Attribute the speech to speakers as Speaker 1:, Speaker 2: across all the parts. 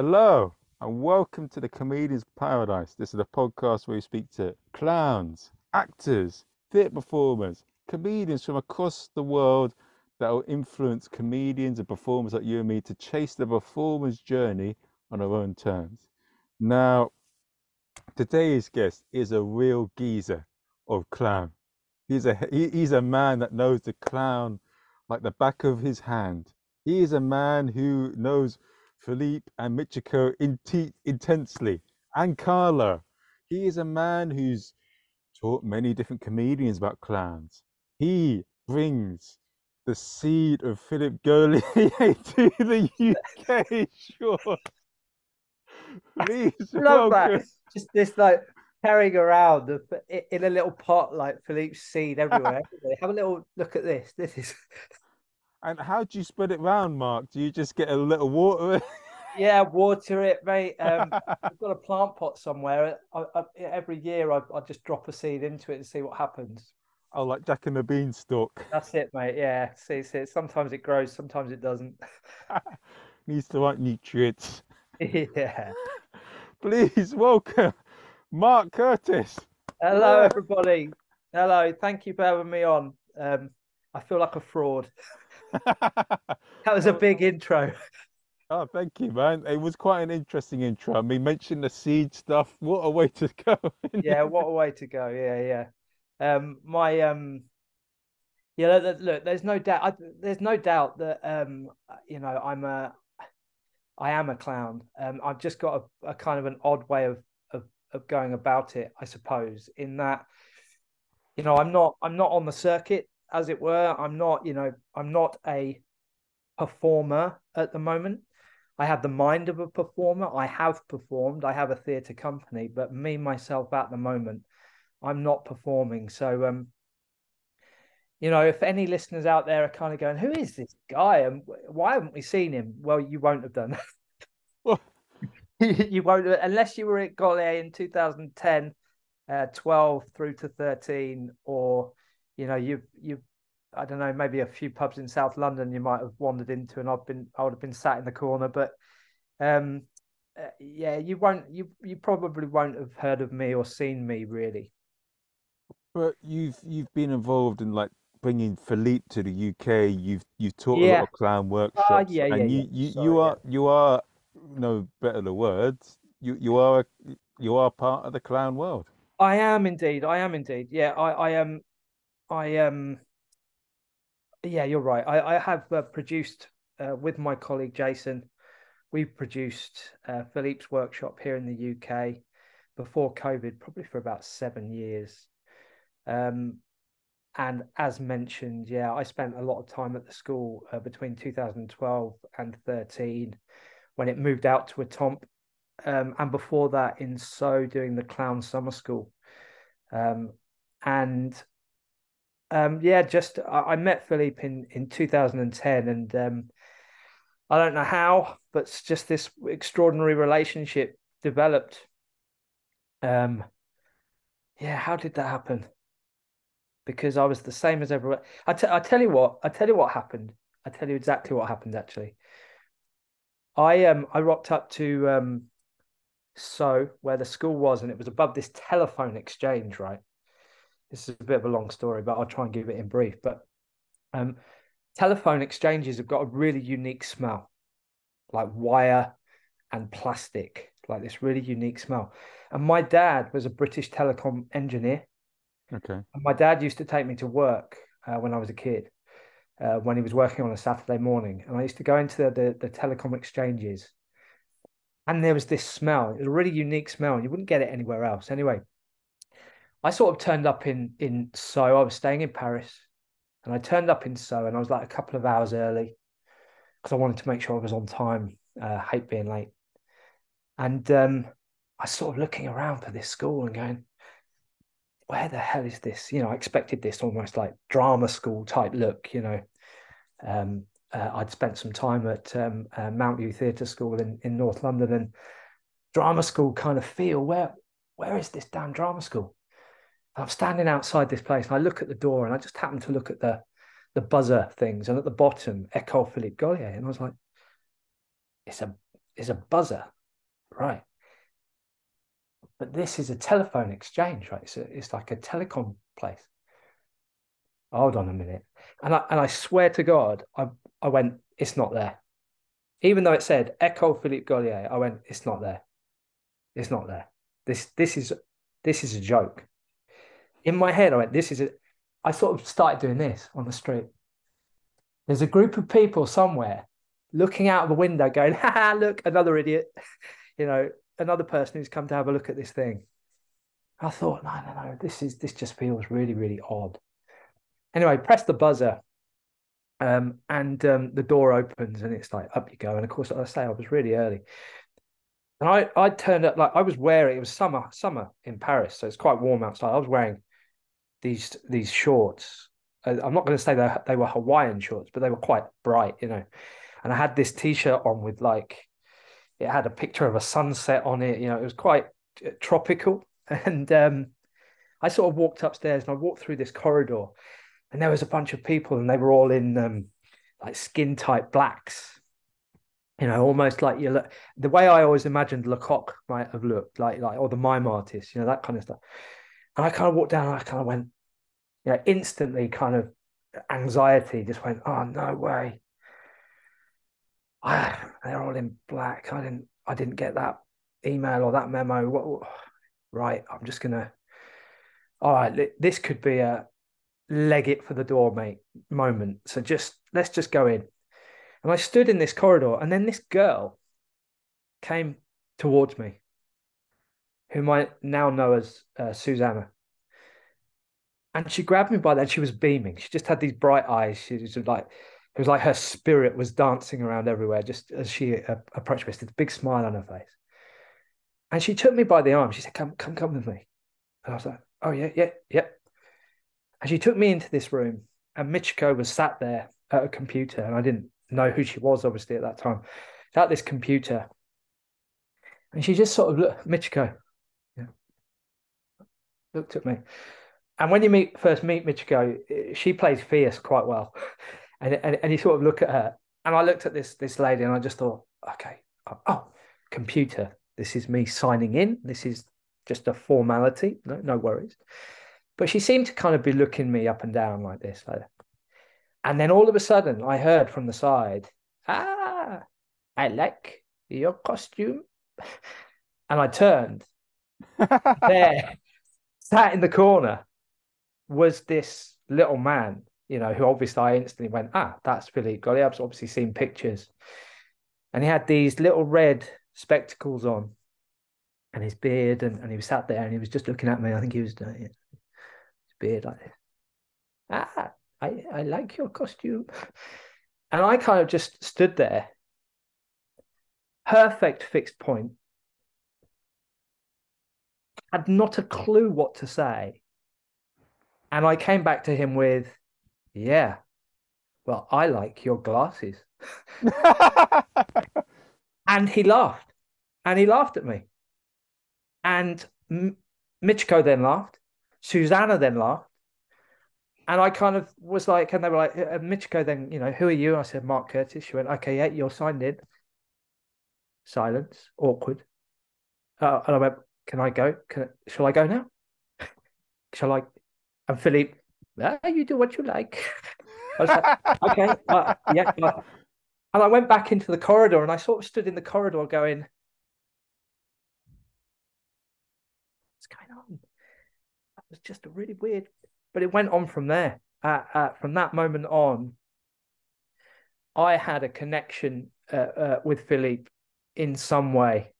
Speaker 1: Hello and welcome to the Comedian's Paradise. This is a podcast where we speak to clowns, actors, theatre performers, comedians from across the world that will influence comedians and performers like you and me to chase the performer's journey on our own terms. Now, today's guest is a real geezer of clown. He's a he, he's a man that knows the clown like the back of his hand. He is a man who knows Philippe and Michiko in intensely, and Carla. He is a man who's taught many different comedians about clowns. He brings the seed of Philippe Gaulier to the UK shore. Please
Speaker 2: Love
Speaker 1: welcome.
Speaker 2: that. Just this like carrying around the, in a little pot like Philippe's seed everywhere. Have a little look at this. This is
Speaker 1: And how do you spread it round, Mark? Do you just get a little water?
Speaker 2: yeah, water it, mate. Um, I've got a plant pot somewhere. I, I, every year, I, I just drop a seed into it and see what happens.
Speaker 1: oh, like Jack and the Beanstalk.
Speaker 2: That's it, mate. Yeah. See, see, sometimes it grows, sometimes it doesn't.
Speaker 1: Needs the right nutrients.
Speaker 2: yeah.
Speaker 1: Please welcome Mark Curtis.
Speaker 2: Hello, everybody. Hello. Thank you for having me on. Um, I feel like a fraud. That was a big intro.
Speaker 1: Oh, thank you, man. It was quite an interesting intro. I mean, mention the seed stuff. What a way to go.
Speaker 2: yeah, what a way to go. Yeah, yeah. Um, my um, yeah. Look, look there's no doubt. I, there's no doubt that um, you know, I'm a, I am a clown. Um, I've just got a, a kind of an odd way of of of going about it, I suppose. In that, you know, I'm not I'm not on the circuit, as it were. I'm not, you know, I'm not a performer at the moment. I have the mind of a performer. I have performed. I have a theatre company, but me myself at the moment, I'm not performing. So, um, you know, if any listeners out there are kind of going, "Who is this guy?" and why haven't we seen him? Well, you won't have done. You won't unless you were at Gaulier in 2010, uh, 12 through to 13, or you know, you've you've I don't know, maybe a few pubs in South London you might have wandered into, and I've been I would have been sat in the corner, but um, uh, yeah, you won't you you probably won't have heard of me or seen me really.
Speaker 1: But you've you've been involved in like bringing Philippe to the UK. You've you've taught a lot of clown workshops,
Speaker 2: yeah, yeah,
Speaker 1: and you
Speaker 2: yeah.
Speaker 1: you,
Speaker 2: Sorry,
Speaker 1: you
Speaker 2: yeah.
Speaker 1: are you are no better the words. You you are a, you are part of the clown world.
Speaker 2: I am indeed. I am indeed. Yeah, I I am. I am. Yeah, you're right. I I have uh, produced uh, with my colleague Jason. We've produced uh, Philippe's workshop here in the UK before COVID, probably for about seven years. Um, and as mentioned, yeah, I spent a lot of time at the school uh, between 2012 and 13 when it moved out to Étampes. Um, and before that, in Sceaux, doing the clown summer school. Um, and um, yeah, just I, I met Philippe in, in 2010, and um, I don't know how, but just this extraordinary relationship developed. Um, yeah, how did that happen? Because I was the same as everyone. I, t- I tell you what, I tell you what happened. I tell you exactly what happened actually. I um I rocked up to um Sceaux where the school was, and it was above this telephone exchange, right? This is a bit of a long story, but I'll try and give it in brief. But um, telephone exchanges have got a really unique smell, like wire and plastic, like this really unique smell. And my dad was a British telecom engineer,
Speaker 1: Okay.
Speaker 2: and my dad used to take me to work uh, when I was a kid, uh, when he was working on a Saturday morning, and I used to go into the, the, the telecom exchanges, and there was this smell. It was a really unique smell, and you wouldn't get it anywhere else. Anyway, I sort of turned up in in Sceaux. I was staying in Paris, and I turned up in Sceaux, and I was like a couple of hours early because I wanted to make sure I was on time. Uh, hate being late, and um, I sort of looking around for this school and going, "Where the hell is this?" You know, I expected this almost like drama school type look. You know, um, uh, I'd spent some time at um, uh, Mountview Theatre School in, in North London and drama school kind of feel. Where where is this damn drama school? I'm standing outside this place and I look at the door and I just happen to look at the the buzzer things and at the bottom Ecole Philippe Gaulier and I was like, it's a is a buzzer, right? But this is a telephone exchange, right? It's, a, it's like a telecom place. Hold on a minute. And I, and I swear to God, I, I went, it's not there. Even though it said Ecole Philippe Gaulier, I went, it's not there. It's not there. This this is this is a joke. In my head, I went, this is it. I sort of started doing this on the street. There's a group of people somewhere looking out of the window, going, "Ha look, another idiot." you know, another person who's come to have a look at this thing. I thought, no, no, no, this is this just feels really, really odd. Anyway, press the buzzer, um, and um, the door opens, and it's like up you go. And of course, like I say, I was really early, and I I turned up like I was wearing. It was summer, summer in Paris, so it's quite warm outside. I was wearing these these shorts. I'm not going to say that they were Hawaiian shorts, but they were quite bright, you know. And I had this t-shirt on with like it had a picture of a sunset on it. You know, it was quite uh, tropical. And um, I sort of walked upstairs and I walked through this corridor, and there was a bunch of people, and they were all in um, like skin tight blacks. You know, almost like you look the way I always imagined Lecoq might have looked, like like or the mime artist, you know, that kind of stuff. And I kind of walked down and I kind of went, you know, instantly kind of anxiety just went, oh, no way. I, they're all in black. I didn't, I didn't get that email or that memo. What, what? right. I'm just going to, all right, this could be a leg it for the door, mate moment. So just, let's just go in. And I stood in this corridor and then this girl came towards me whom I now know as uh, Susanna. And she grabbed me by that. She was beaming. She just had these bright eyes. She was like, it was like her spirit was dancing around everywhere just as she uh, approached me. With a big smile on her face. And she took me by the arm. She said, "Come, come, come with me." And I was like, "Oh yeah, yeah, yeah." And she took me into this room, and Michiko was sat there at a computer, and I didn't know who she was obviously at that time. At this computer, and she just sort of looked, Michiko, looked at me. And when you meet first meet Michiko, she plays fierce quite well. And, and and you sort of look at her. And I looked at this this lady and I just thought, okay, oh, oh computer, this is me signing in. This is just a formality. No, no worries. But she seemed to kind of be looking me up and down like this. Like and then all of a sudden I heard from the side, ah, I like your costume. And I turned. there sat in the corner was this little man, you know, who obviously I instantly went, ah, that's Philippe. I've obviously seen pictures. And he had these little red spectacles on and his beard, and, and he was sat there and he was just looking at me. I think he was doing it. His beard like this. Ah, I, I like your costume. And I kind of just stood there. Perfect fixed point had not a clue what to say. And I came back to him with, Yeah, well, I like your glasses. and he laughed. And he laughed at me. And M- Michiko then laughed. Susanna then laughed. And I kind of was like, and they were like, uh, Michiko, then, you know, who are you? I said, Mark Curtis. She went, okay, yeah, you're signed in. Silence, awkward. Uh, and I went, can I go? Can shall I go now? shall I? And Philippe, ah, you do what you like. I was like, okay, uh, yeah. Uh. And I went back into the corridor and I sort of stood in the corridor going, what's going on? That was just a really weird, but it went on from there. Uh, from that moment on, I had a connection uh, uh, with Philippe in some way.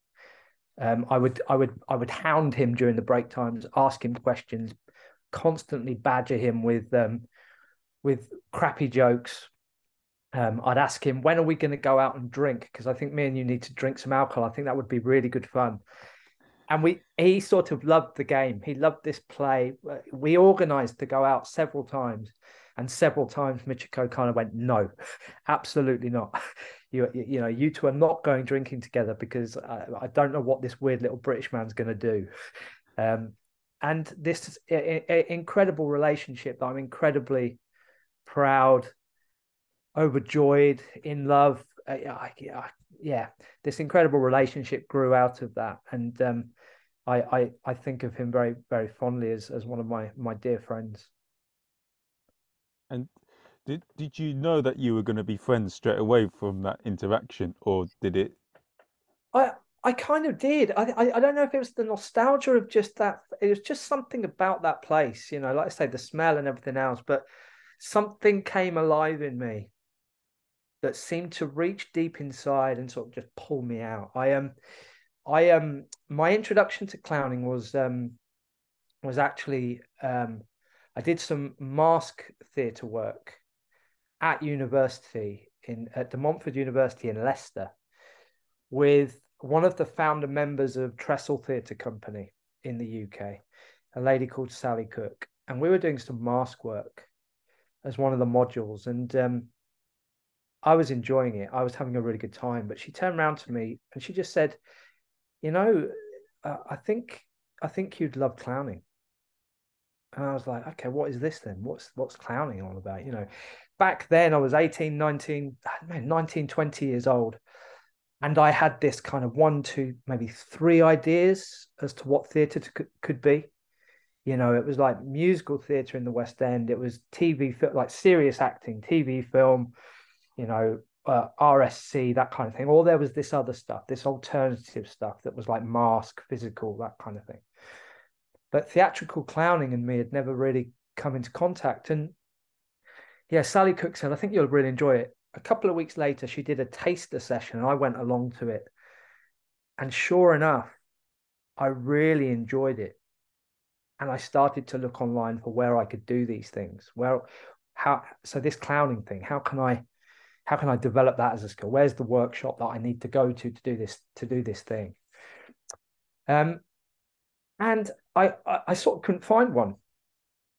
Speaker 2: Um, I would I would I would hound him during the break times, ask him questions, constantly badger him with um, with crappy jokes. Um, I'd ask him when are we going to go out and drink because I think me and you need to drink some alcohol. I think that would be really good fun. And we he sort of loved the game. He loved this play. We organised to go out several times, and several times Michiko kind of went, "No, absolutely not." You you know you two are not going drinking together because I, I don't know what this weird little British man's going to do. Um, and this incredible relationship that I'm incredibly proud, overjoyed, in love, uh, yeah, this incredible relationship grew out of that, and um, I, I I think of him very very fondly as as one of my my dear friends.
Speaker 1: And did did you know that you were going to be friends straight away from that interaction, or did it?
Speaker 2: I I kind of did. I, I, I don't know if it was the nostalgia of just that. It was just something about that place, you know, like I say, the smell and everything else. But something came alive in me that seemed to reach deep inside and sort of just pull me out. I am, um, I um, my introduction to clowning was um, was actually um, I did some mask theatre work at university in at De Montfort University in Leicester with one of the founder members of Trestle Theatre Company in the UK, a lady called Sally Cook, and we were doing some mask work as one of the modules, and um, I was enjoying it. I was having a really good time. But she turned around to me and she just said, "You know, uh, I think I think you'd love clowning." And I was like, "Okay, what is this then? What's what's clowning all about?" You know, back then I was 18, 19, 19, 20 years old and I had this kind of one, two, maybe three ideas as to what theatre could, could be. You know, it was like musical theatre in the West End. It was TV, like serious acting, TV, film, you know, uh, RSC, that kind of thing. Or there was this other stuff, this alternative stuff that was like mask, physical, that kind of thing. But theatrical clowning and me had never really come into contact. And yeah, Sally Cook said, I think you'll really enjoy it a couple of weeks later, she did a taster session and I went along to it. And sure enough, I really enjoyed it. And I started to look online for where I could do these things. Well, how so this clowning thing, how can I how can I develop that as a skill? Where's the workshop that I need to go to to do this to do this thing? Um, and I, I, I sort of couldn't find one,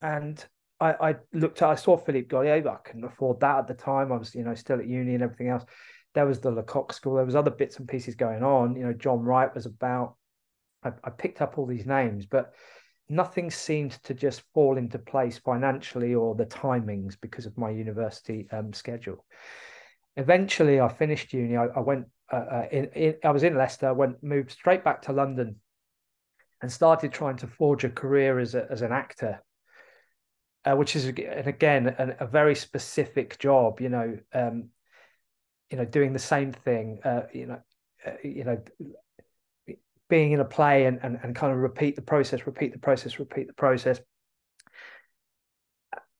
Speaker 2: and I, I looked at, I saw Philippe Gaulier, but I couldn't afford that at the time. I was, you know, still at uni and everything else. There was the Lecoq School. There was other bits and pieces going on. You know, John Wright was about. I, I picked up all these names, but nothing seemed to just fall into place financially or the timings because of my university um, schedule. Eventually, I finished uni. I, I went. Uh, uh, in, in, I was in Leicester. Went moved straight back to London, and started trying to forge a career as a, as an actor uh, which is and again a, a, very specific job. You know, um, you know, doing the same thing. Uh, you know, uh, you know, being in a play and, and and kind of repeat the process, repeat the process, repeat the process.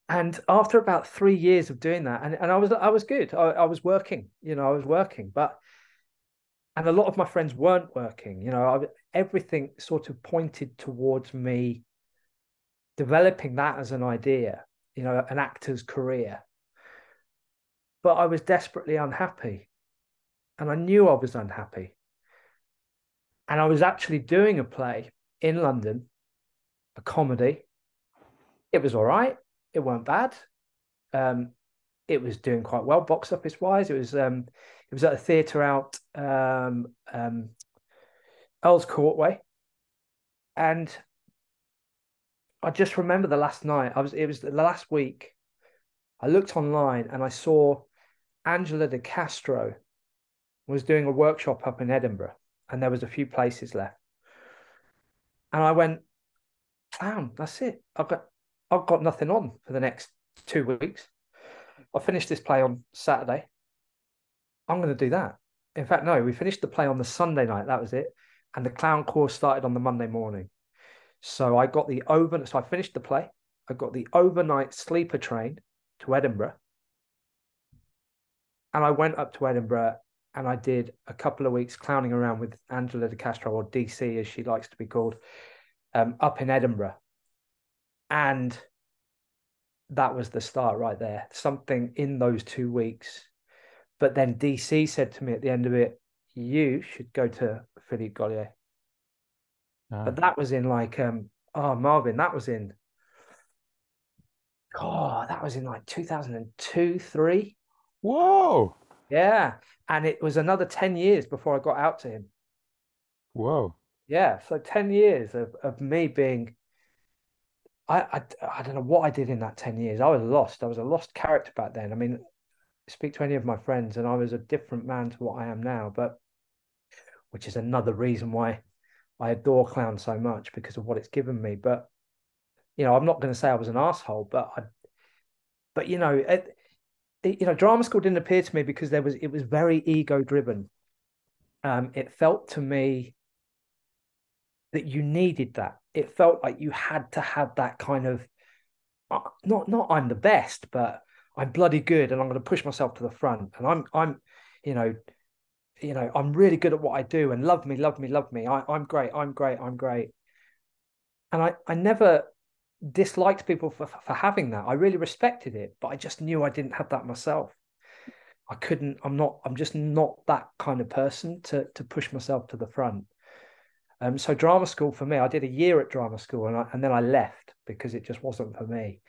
Speaker 2: And after about three years of doing that, and, and I was I was good. I, I was working. You know, I was working, but and a lot of my friends weren't working. You know, I, everything sort of pointed towards me developing that as an idea, you know, an actor's career. But I was desperately unhappy. And I knew I was unhappy. And I was actually doing a play in London, a comedy. It was all right. It weren't bad. Um, it was doing quite well box office wise. It was um, it was at a theatre out um, um, Earl's Courtway, and I just remember the last night. I was it was the last week. I looked online and I saw Angela de Castro was doing a workshop up in Edinburgh, and there was a few places left. And I went, clown, that's it. I've got I've got nothing on for the next two weeks. I finished this play on Saturday. I'm going to do that. In fact, no, we finished the play on the Sunday night. That was it. And the clown course started on the Monday morning. So I got the over. So I finished the play. I got the overnight sleeper train to Edinburgh, and I went up to Edinburgh and I did a couple of weeks clowning around with Angela de Castro or DC as she likes to be called, um, up in Edinburgh, and that was the start right there. Something in those two weeks. But then DC said to me at the end of it, you should go to Philippe Gaulier. But that was in like um oh Marvin, that was in oh that was in like 2002, three.
Speaker 1: Whoa.
Speaker 2: Yeah. And it was another 10 years before I got out to him.
Speaker 1: Whoa.
Speaker 2: Yeah. So 10 years of, of me being I, I I don't know what I did in that 10 years. I was lost. I was a lost character back then. I mean, speak to any of my friends, and I was a different man to what I am now. But which is another reason why I adore clown so much because of what it's given me. But you know, I'm not going to say I was an asshole, but I, but you know, it, you know, drama school didn't appeal to me because there was it was very ego driven. Um, it felt to me that you needed that. It felt like you had to have that kind of uh, not not I'm the best, but I'm bloody good, and I'm going to push myself to the front, and I'm I'm you know you know I'm really good at what I do, and love me, love me, love me. I, I'm great, I'm great, I'm great. And I I never disliked people for for having that. I really respected it, but I just knew I didn't have that myself. I couldn't. I'm not. I'm just not that kind of person to to push myself to the front. Um, so drama school for me, I did a year at drama school and, I, and then I left because it just wasn't for me.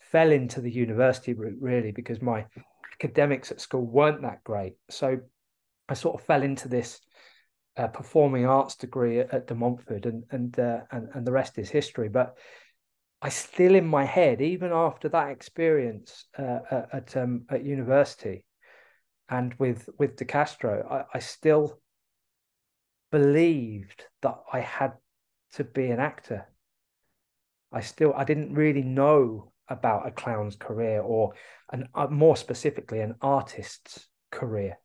Speaker 2: Fell into the university route really because my academics at school weren't that great. So I sort of fell into this uh, performing arts degree at, at De Montfort, and and, uh, and and the rest is history. But I still in my head, even after that experience uh, at um, at university, and with with De Castro, I, I still believed that I had to be an actor. I still I didn't really know about a clown's career or an uh, more specifically an artist's career.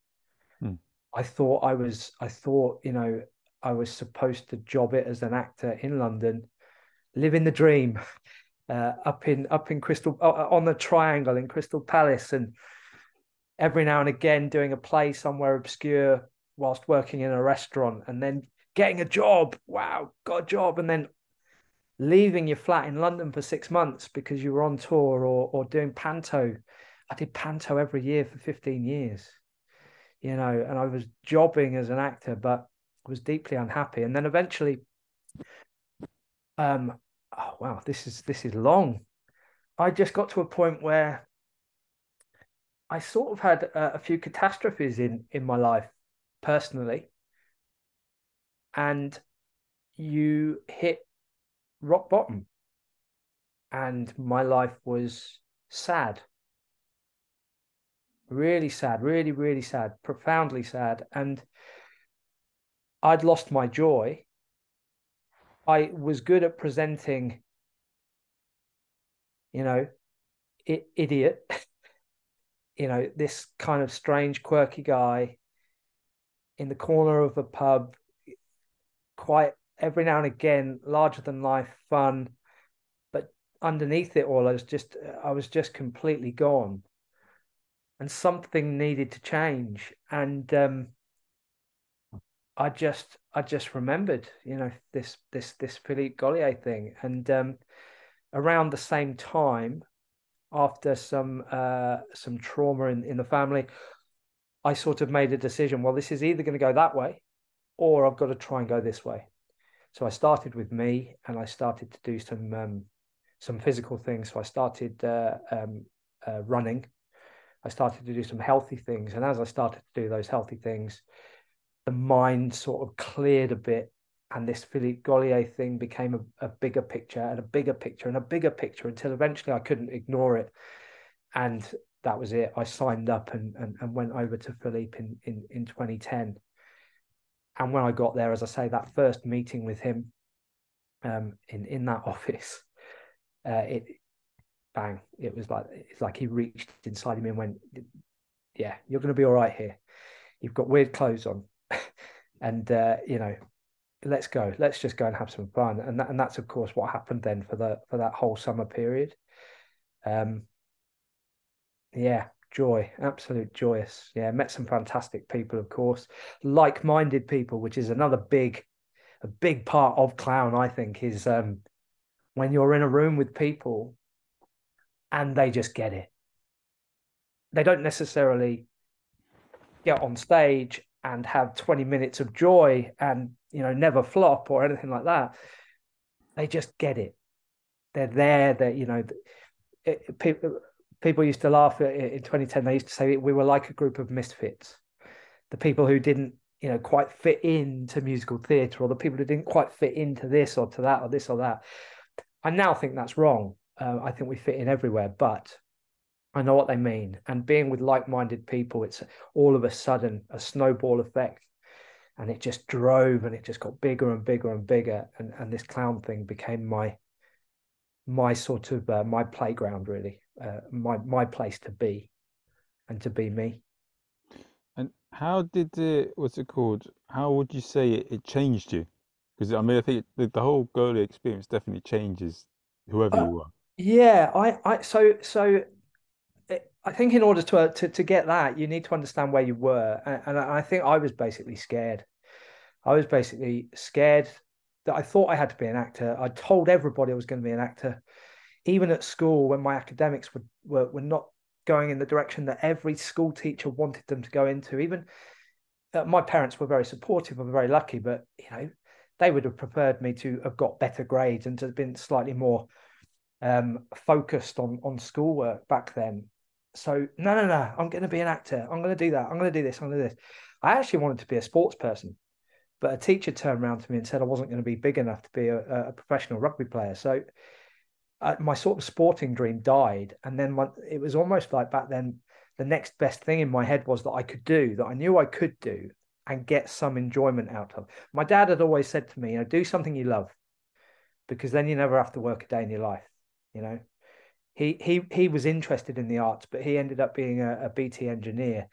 Speaker 2: Hmm. I thought I was I thought you know I was supposed to job it as an actor in London, living the dream, uh, up in up in Crystal uh, on the Triangle in Crystal Palace, and every now and again doing a play somewhere obscure whilst working in a restaurant and then getting a job. Wow, got a job. And then leaving your flat in London for six months because you were on tour or, or doing panto. I did panto every year for 15 years, you know, and I was jobbing as an actor, but was deeply unhappy. And then eventually, um, oh wow, this is this is long. I just got to a point where I sort of had a, a few catastrophes in in my life personally and you hit rock bottom. And my life was sad. Really sad really really sad profoundly sad. And i'd lost my joy. I was good at presenting you know I- idiot. You know this kind of strange quirky guy in the corner of a pub, quite every now and again, larger than life fun. But underneath it all, I was just I was just completely gone. And something needed to change. And um, I just I just remembered, you know, this this this Philippe Gaulier thing. And um, around the same time, after some uh, some trauma in, in the family, I sort of made a decision. Well, this is either going to go that way, or I've got to try and go this way. So I started with me, and I started to do some um, some physical things. So I started uh, um, uh, running. I started to do some healthy things, and as I started to do those healthy things, the mind sort of cleared a bit, and this Philippe Gaulier thing became a, a bigger picture and a bigger picture and a bigger picture until eventually I couldn't ignore it, and that was it. I signed up and, and, and went over to Philippe in, in, in 2010. And when I got there, as I say, that first meeting with him um, in, in that office, uh, it bang, it was like it's like he reached inside of me and went, Yeah, you're gonna be all right here. You've got weird clothes on. and uh, you know, let's go. Let's just go and have some fun. And that, and that's of course what happened then for the for that whole summer period. Um, yeah, joy, absolute joyous. Yeah, met some fantastic people, of course, like-minded people, which is another big, a big part of clown. I think is um, when you're in a room with people, and they just get it. They don't necessarily get on stage and have 20 minutes of joy and you know never flop or anything like that they just get it they're there that you know it, people people used to laugh at it in 2010. They used to say we were like a group of misfits, the people who didn't, you know, quite fit into musical theatre, or the people who didn't quite fit into this or to that or this or that. I now think that's wrong. Uh, I think we fit in everywhere, but I know what they mean. And being with like-minded people, it's all of a sudden a snowball effect. And it just drove and it just got bigger and bigger and bigger. And and this clown thing became my my sort of uh, my playground really, uh, my my place to be and to be me.
Speaker 1: And how did it, what's it called? How would you say it, it changed you? Because I mean, I think the, the whole Gaulier experience definitely changes whoever
Speaker 2: Uh,
Speaker 1: you are.
Speaker 2: yeah, I I so so it- I think in order to, uh, to to get that, you need to understand where you were, and, and I think I was basically scared. I was basically scared that I thought I had to be an actor. I told everybody I was going to be an actor, even at school when my academics were were, were not going in the direction that every school teacher wanted them to go into. Even uh, my parents were very supportive. I'm very lucky, but you know, they would have preferred me to have got better grades and to have been slightly more um, focused on on schoolwork back then. So no, no, no, I'm going to be an actor. I'm going to do that. I'm going to do this. I'm going to do this. I actually wanted to be a sports person, but a teacher turned around to me and said I wasn't going to be big enough to be a, a professional rugby player. So uh, my sort of sporting dream died, and then it was almost like back then. The next best thing in my head was that I could do that I knew I could do and get some enjoyment out of. My dad had always said to me, you know, do something you love because then you never have to work a day in your life. You know, he he he was interested in the arts, but he ended up being a, a BT engineer,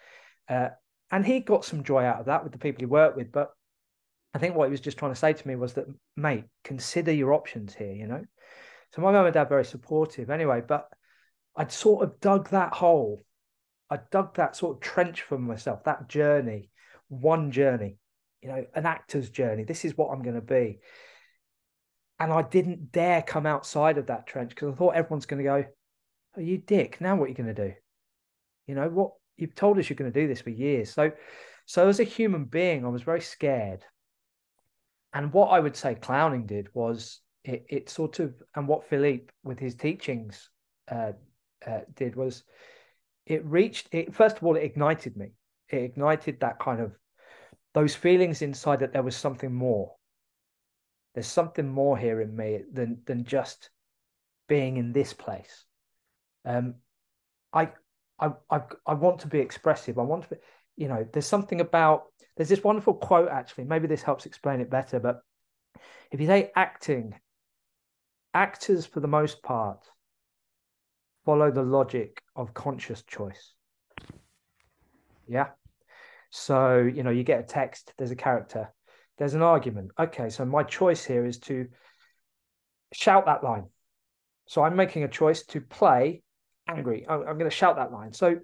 Speaker 2: uh, and he got some joy out of that with the people he worked with. But I think what he was just trying to say to me was that, mate, consider your options here. You know, so my mum and dad very supportive anyway, but I'd sort of dug that hole. I dug that sort of trench for myself, that journey, one journey, you know, an actor's journey. This is what I'm going to be and I didn't dare come outside of that trench because I thought everyone's going to go, "Oh, you dick! Now what are you going to do? You know what? You've told us you're going to do this for years." So, so as a human being, I was very scared. And what I would say clowning did was it, it sort of, and what Philippe with his teachings uh, uh, did was it reached it. First of all, it ignited me. It ignited that kind of those feelings inside that there was something more there's something more here in me than than just being in this place. Um, I I I I want to be expressive. I want to be, you know, there's something about there's this wonderful quote actually. Maybe this helps explain it better. But if you say acting, actors for the most part follow the logic of conscious choice. Yeah. So, you know, you get a text, there's a character, there's an argument. Okay, so my choice here is to shout that line. So I'm making a choice to play angry. I'm, I'm going to shout that line. So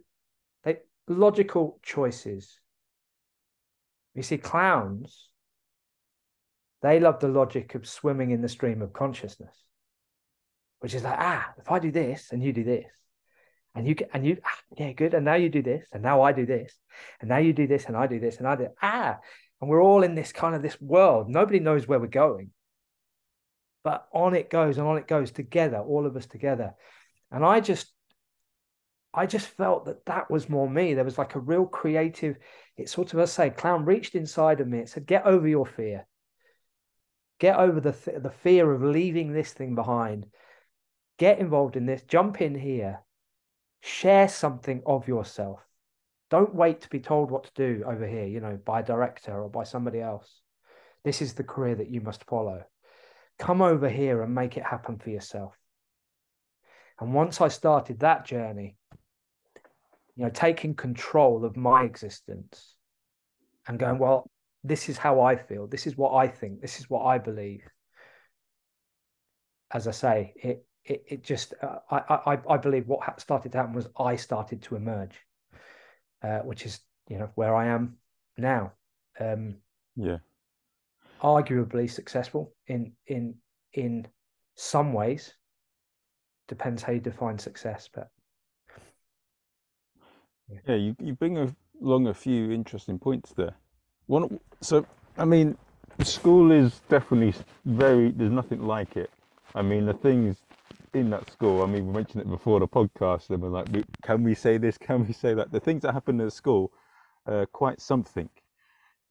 Speaker 2: they logical choices. You see, clowns, they love the logic of swimming in the stream of consciousness, which is like, ah, if I do this and you do this, and you and you ah, yeah good. And now you do this. And now i do this. And now you do this. And i do this. And i do ah. And we're all in this kind of this world. Nobody knows where we're going. But on it goes and on it goes together all of us together. And i just i just felt that that was more me. There was like a real creative it sort of i say clown reached inside of me. It said get over your fear. Get over the th- the fear of leaving this thing behind get involved in this jump in here share something of yourself. Don't wait to be told what to do over here, you know, by a director or by somebody else. This is the career that you must follow. Come over here and make it happen for yourself. And once I started that journey, you know, taking control of my existence and going, well, this is how I feel. This is what I think. This is what I believe. As I say, it it, it just uh, I, I I believe what started to happen was I started to emerge, uh, which is you know where I am now. Um,
Speaker 1: Yeah.
Speaker 2: arguably successful in in in some ways. Depends how you define success, but
Speaker 1: Yeah, you, you bring along a few interesting points there. One, so I mean, school is definitely very. There's nothing like it. I mean, the things in that school. I mean, we mentioned it before the podcast. And we're like, can we say this? Can we say that? The things that happen at the school, uh, quite something.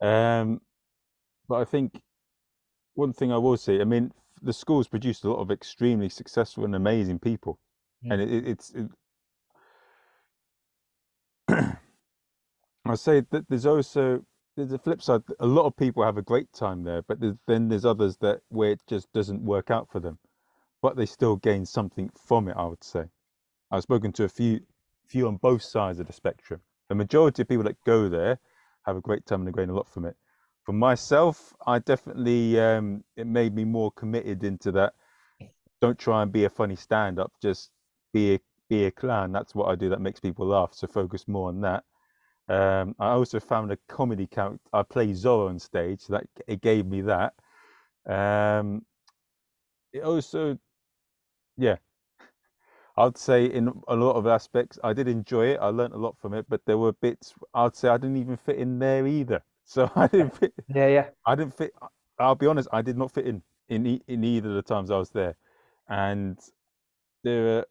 Speaker 1: Um, but I think one thing I will say. I mean, the school's produced a lot of extremely successful and amazing people,
Speaker 2: Mm.
Speaker 1: and it, it, it's it, I say that there's also there's a flip side. A lot of people have a great time there, but there's, then there's others that where it just doesn't work out for them, but they still gain something from it. I would say. I've spoken to a few few on both sides of the spectrum. The majority of people that go there have a great time and gain a lot from it. For myself, I definitely um, it made me more committed into that. Don't try and be a funny stand-up. Just be a be a clown. That's what I do. That makes people laugh. So focus more on that. Um, I also found a comedy character. I play Zorro on stage, so that it gave me that. Um, it also, yeah, I'd say in a lot of aspects, I did enjoy it. I learned a lot from it, but there were bits I'd say I didn't even fit in there either. So I didn't fit.
Speaker 2: Yeah, yeah.
Speaker 1: I didn't fit. I'll be honest. I did not fit in in e- in either of the times I was there, and there. Are,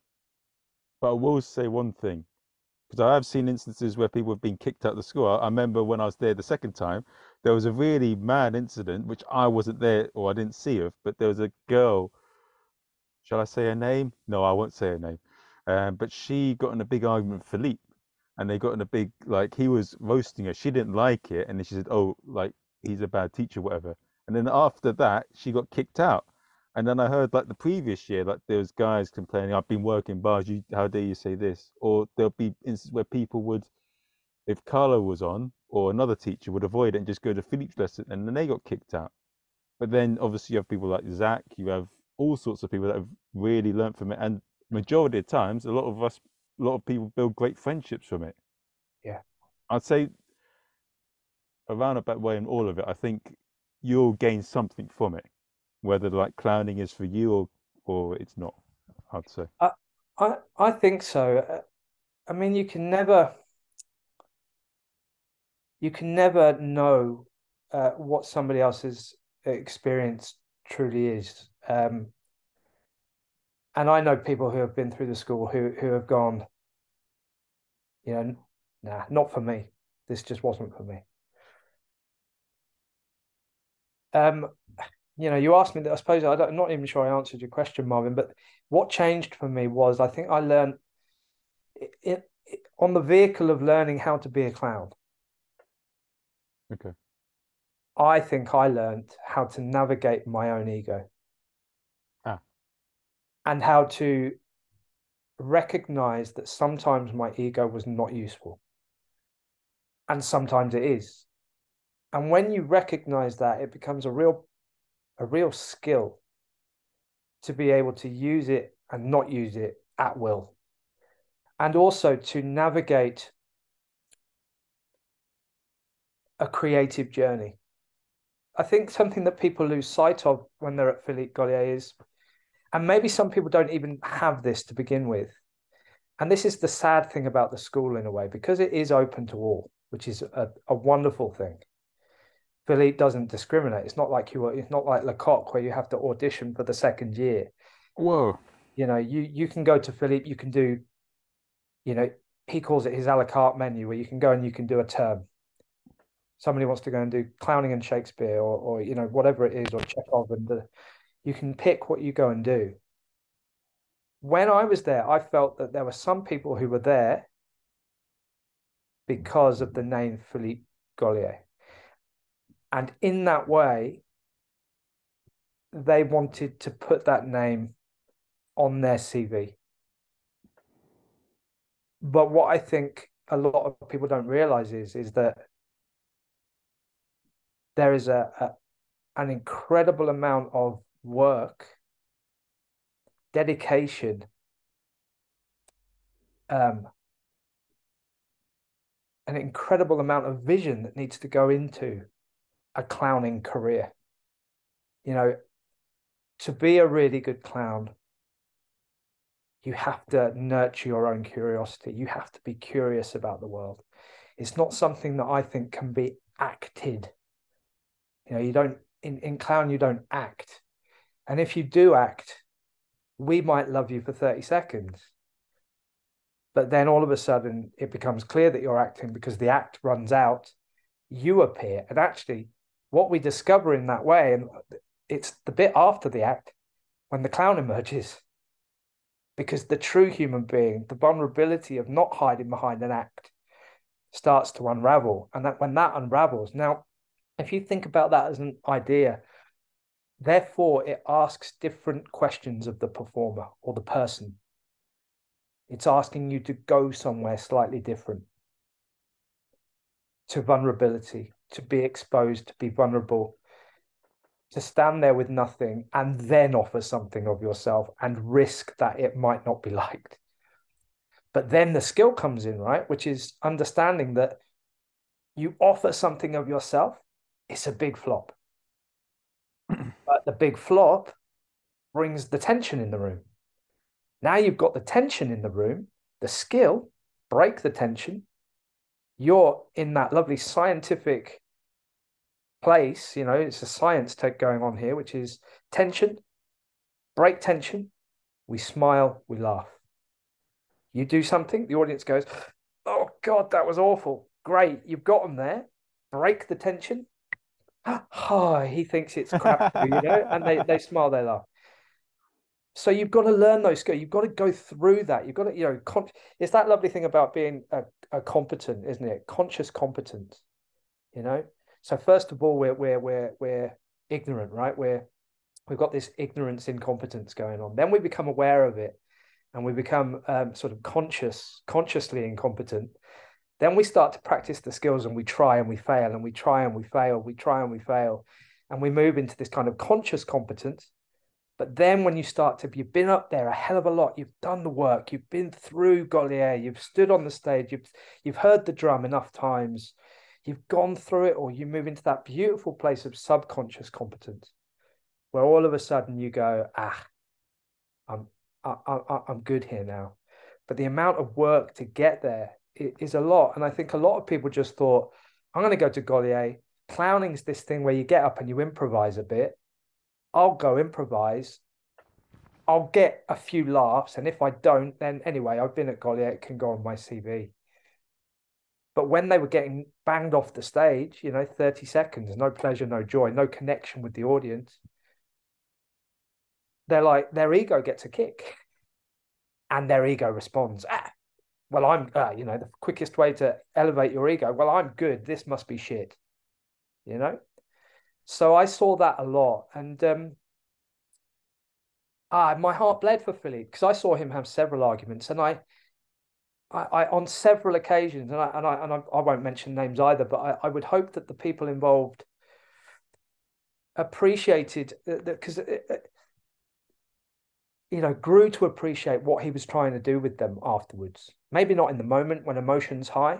Speaker 1: but I will say one thing, because I have seen instances where people have been kicked out of the school. I, I remember when I was there the second time, there was a really mad incident which I wasn't there or I didn't see of, but there was a girl shall I say her name? No, I won't say her name. Um, but she got in a big argument with Philippe, and they got in a big like he was roasting her. She didn't like it, and then she said, "Oh, like he's a bad teacher, whatever." And then after that, she got kicked out. And then I heard like the previous year, like there was guys complaining, "I've been working bars. You, how dare you say this?" Or there'll be instances where people would, if Carlo was on or another teacher, would avoid it and just go to Philippe's lesson, and then they got kicked out. But then obviously you have people like Zach, you have all sorts of people that have really learned from it, and majority of times, a lot of us, a lot of people build great friendships from it.
Speaker 2: Yeah,
Speaker 1: I'd say around about way in all of it, I think you'll gain something from it, whether like clowning is for you or or it's not. I'd say.
Speaker 2: I I, I think so. Uh, I mean, you can never you can never know uh, what somebody else's experience truly is. Um, and I know people who have been through the school who who have gone, you know, nah, not for me. This just wasn't for me. Um, you know, you asked me that. I suppose I am not even sure I answered your question, Marvin. But what changed for me was I think I learned it, it, it on the vehicle of learning how to be a clown.
Speaker 1: Okay.
Speaker 2: I think I learned how to navigate my own ego and how to recognize that sometimes my ego was not useful. And sometimes it is. And when you recognize that it becomes a real a real skill to be able to use it and not use it at will. And also to navigate a creative journey. I think something that people lose sight of when they're at philippe Gaulier is and maybe some people don't even have this to begin with. And this is the sad thing about the school in a way, because it is open to all, which is a, a wonderful thing. Philippe doesn't discriminate. It's not like you are, it's not like Lecoq where you have to audition for the second year.
Speaker 1: Whoa.
Speaker 2: You know, you you can go to Philippe, you can do, you know, he calls it his a la carte menu where you can go and you can do a term. Somebody wants to go and do clowning and Shakespeare or or you know, whatever it is, or Chekhov and the you can pick what you go and do. When I was there, I felt that there were some people who were there because of the name Philippe Gaulier. And in that way, they wanted to put that name on their CV. But what I think a lot of people don't realize is, is that there is a, a an incredible amount of work, dedication, um, an incredible amount of vision that needs to go into a clowning career. You know, to be a really good clown, you have to nurture your own curiosity. You have to be curious about the world. It's not something that I think can be acted. You know, you don't in, in clown, you don't act. And if you do act, we might love you for 30 seconds. But then all of a sudden, it becomes clear that you're acting because the act runs out. You appear. And actually, what we discover in that way, and it's the bit after the act when the clown emerges, because the true human being, the vulnerability of not hiding behind an act, starts to unravel. And that when that unravels, now, if you think about that as an idea, therefore it asks different questions of the performer or the person. It's asking you to go somewhere slightly different to vulnerability, to be exposed, to be vulnerable, to stand there with nothing and then offer something of yourself and risk that it might not be liked. But then the skill comes in, right? Which is understanding that you offer something of yourself, it's a big flop. But the big flop brings the tension in the room. Now you've got the tension in the room, the skill, break the tension. You're in that lovely scientific place, you know, it's a science tech going on here, which is tension, break tension, we smile, we laugh. You do something, the audience goes, Oh God, that was awful. Great, you've got them there. Break the tension. Oh, he thinks it's crap, you know, and they, they smile, they laugh. So you've got to learn those skills. You've got to go through that. You've got to, you know, con- it's that lovely thing about being a, a competent, isn't it? Conscious competence. You know, so first of all, we're we're we're we're ignorant, right? We're we've got this ignorance incompetence going on. Then we become aware of it, and we become um, sort of conscious, consciously incompetent. Then we start to practice the skills, and we try and we fail, and we try and we fail, we try and we fail, and we move into this kind of conscious competence. But then when you start to, you've been up there a hell of a lot, you've done the work, you've been through Gaulier, you've stood on the stage, you've you've heard the drum enough times, you've gone through it or you move into that beautiful place of subconscious competence where all of a sudden you go ah i'm I, I, i'm good here now but the amount of work to get there is a lot. And i think a lot of people just thought i'm going to go to Gaulier clowning's this thing where you get up and you improvise a bit. I'll go improvise. I'll get a few laughs and if i don't then anyway i've been at Gaulier it can go on my cv but when they were getting banged off the stage, you know, 30 seconds, no pleasure, no joy, no connection with the audience, they're like, their ego gets a kick and their ego responds, ah, well, I'm, uh, you know, the quickest way to elevate your ego, well, I'm good. This must be shit, you know? So I saw that a lot. And, um, ah, my heart bled for Philly because I saw him have several arguments and I, I, I, on several occasions, and I and I and I, I won't mention names either, but I, I would hope that the people involved appreciated that because you know grew to appreciate what he was trying to do with them afterwards. Maybe not in the moment when emotions high,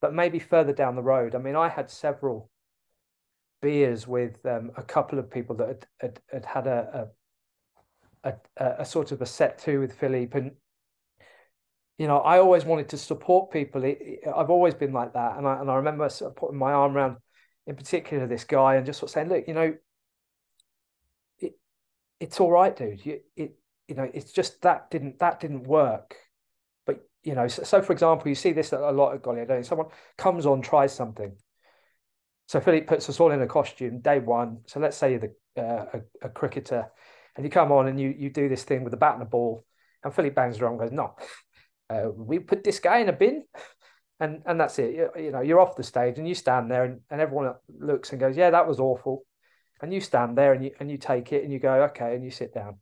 Speaker 2: but maybe further down the road. I mean, I had several beers with um, a couple of people that had had, had, had a, a a, a sort of a set to with Philippe and you know, I always wanted to support people. I've always been like that, and I and I remember putting my arm around, in particular, this guy, and just sort of saying, "Look, you know, it's all right, dude. You, it, you know, it's just that didn't that didn't work." But you know, so, so for example, you see this a lot at. Don't Someone comes on, tries something. So Philippe puts us all in a costume day one. So let's say you're the uh, a, a cricketer, and you come on and you you do this thing with a bat and a ball, and Philippe bangs around and goes, "No." uh, we put this guy in a bin and and that's it you, you, know you're off the stage and you stand there and, and everyone looks and goes yeah that was awful and you stand there and you and you take it and you go okay and you sit down.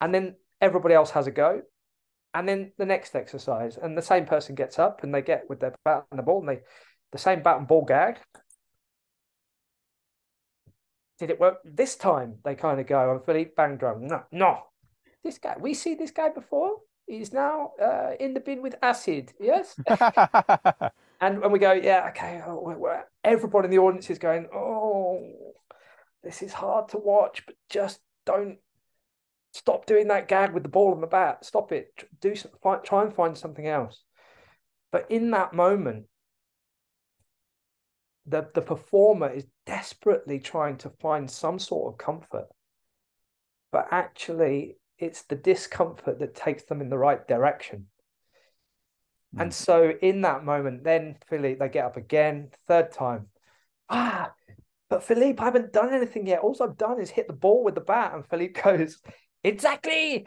Speaker 2: And then everybody else has a go. And then the next exercise and the same person gets up and they get with their bat and the ball and they the same bat and ball gag. Did it work? This time they kind of go and philippe bang drum. No no. This guy we see this guy before. He's now uh, in the bin with acid. Yes. and when we go, yeah, okay. Oh, everybody in the audience is going, oh, this is hard to watch, but just don't stop doing that gag with the ball and the bat. Stop it. Do some, find, try and find something else. But in that moment, the the performer is desperately trying to find some sort of comfort, but actually it's the discomfort that takes them in the right direction. Mm. And so in that moment, then Philippe, they get up again, third time. Ah, but Philippe, I haven't done anything yet. All I've done is hit the ball with the bat. And Philippe goes, Exactly.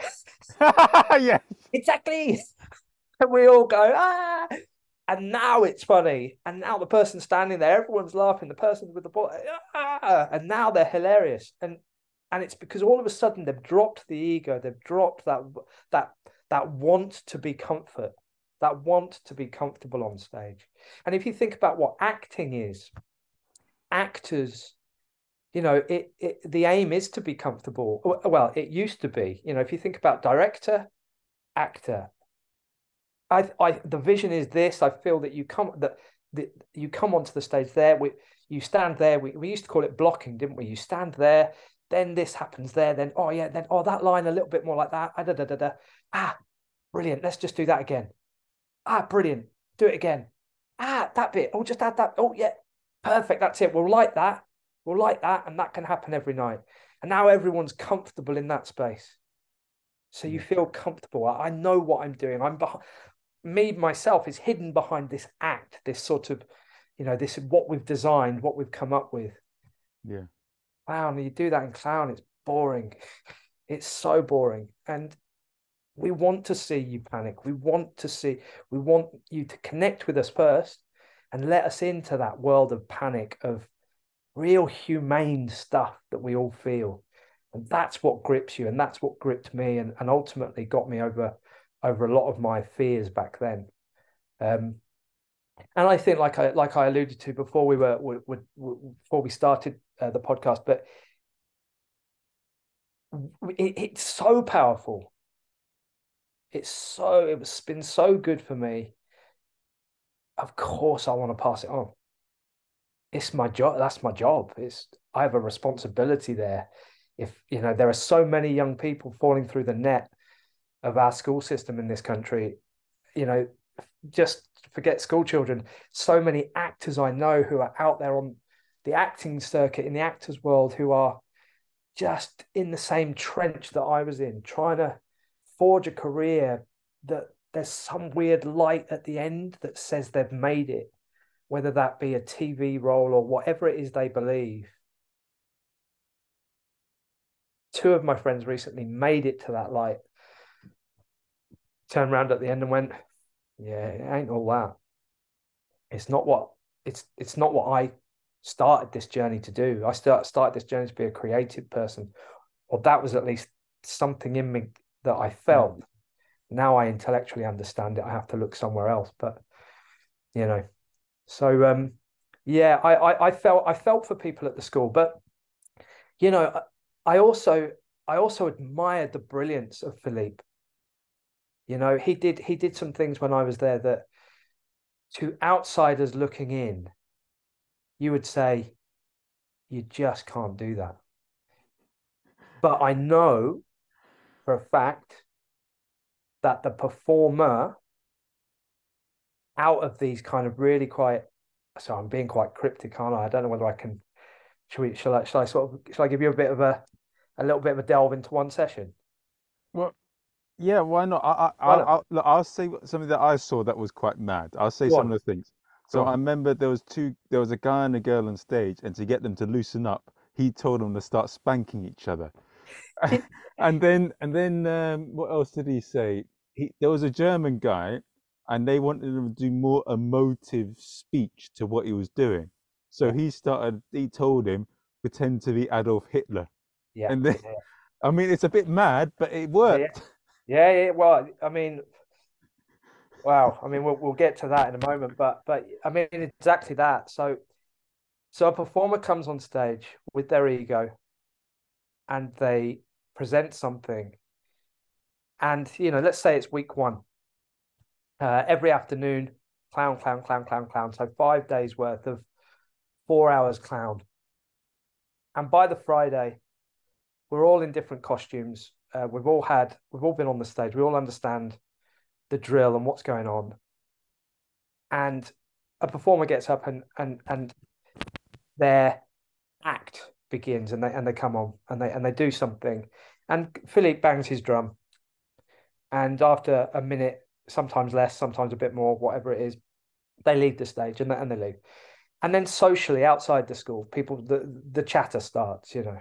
Speaker 1: yes.
Speaker 2: Exactly. And we all go, ah. and now it's funny. And now the person standing there, everyone's laughing. The person with the ball, ah, and now they're hilarious. And and it's because all of a sudden they've dropped the ego. They've dropped that that that want to be comfort, that want to be comfortable on stage. And if you think about what acting is, actors you know it, it the aim is to be comfortable well it used to be you know if you think about director actor I, I, the vision is this. I feel that you come that, that you come onto the stage there. We, you stand there. We, we used to call it blocking, didn't we? You stand there. Then this happens there. Then oh yeah. Then oh that line a little bit more like that. Ah, da, da, da, da. ah brilliant. Let's just do that again. Ah brilliant. Do it again. Ah that bit. Oh just add that. Oh yeah. Perfect. That's it. We'll like that. We'll like that, and that can happen every night. And now everyone's comfortable in that space. So you mm. feel comfortable. I know what I'm doing. I'm behind me myself is hidden behind this act, this sort of, you know, this what we've designed, what we've come up with.
Speaker 1: Yeah.
Speaker 2: Wow, and you do that in clown, it's boring. It's so boring. And we want to see you panic. We want to see, we want you to connect with us first and let us into that world of panic, of real humane stuff that we all feel. And that's what grips you. And that's what gripped me and, and ultimately got me over over a lot of my fears back then. Um, and I think, like I like I alluded to before, we were, we, we, before we started uh, the podcast, but it, it's so powerful. It's so it's been so good for me. Of course, I want to pass it on. It's my job. That's my job. It's I have a responsibility there. If you know, there are so many young people falling through the net of our school system in this country. You know, just forget school children. So many actors I know who are out there on the acting circuit in the actors world who are just in the same trench that I was in, trying to forge a career that there's some weird light at the end that says they've made it, whether that be a TV role or whatever it is they believe. Two of my friends recently made it to that light turned around at the end and went, "Yeah, it ain't all that. It's not what it's it's not what I started this journey to do. I start started this journey to be a creative person, or that was at least something in me that I felt. Now I intellectually understand it. I have to look somewhere else, but you know, so um, yeah, I, I I felt I felt for people at the school, but you know, I also I also admired the brilliance of Philippe you know, he did he did some things when I was there that to outsiders looking in, you would say, you just can't do that. But I know for a fact that the performer out of these kind of really quite so I'm being quite cryptic, aren't I? I don't know whether I can should we shall I shall I sort of shall I give you a bit of a a little bit of a delve into one session?
Speaker 1: Well, yeah, why not? I, I,
Speaker 2: Why not?
Speaker 1: I'll, I'll say something that I saw that was quite mad. I'll say
Speaker 2: Go
Speaker 1: some
Speaker 2: on.
Speaker 1: of the things. So. I remember there was two, there was a guy and a girl on stage, and to get them to loosen up, he told them to start spanking each other. And then, and then, um, what else did he say? He, there was a German guy, and they wanted him to do more emotive speech to what he was doing. So he started, he told him, pretend to be Adolf Hitler.
Speaker 2: Yeah.
Speaker 1: And then,
Speaker 2: yeah.
Speaker 1: I mean, it's a bit mad, but it
Speaker 2: Yeah,
Speaker 1: worked.
Speaker 2: Yeah, yeah. Well, I mean, wow. I mean, we'll we'll get to that in a moment, but but I mean exactly that. So so a performer comes on stage with their ego and they present something. And you know, let's say it's week one. Uh, every afternoon, clown, clown, clown, clown, clown. So five days worth of four hours clown. And by the Friday, we're all in different costumes. Uh, we've all had, we've all been on the stage. We all understand the drill and what's going on. And a performer gets up and and and their act begins, and they and they come on and they and they do something. And Philippe bangs his drum, and after a minute, sometimes less, sometimes a bit more, whatever it is, they leave the stage and they, and they leave. And then socially outside the school, people the the chatter starts. You know,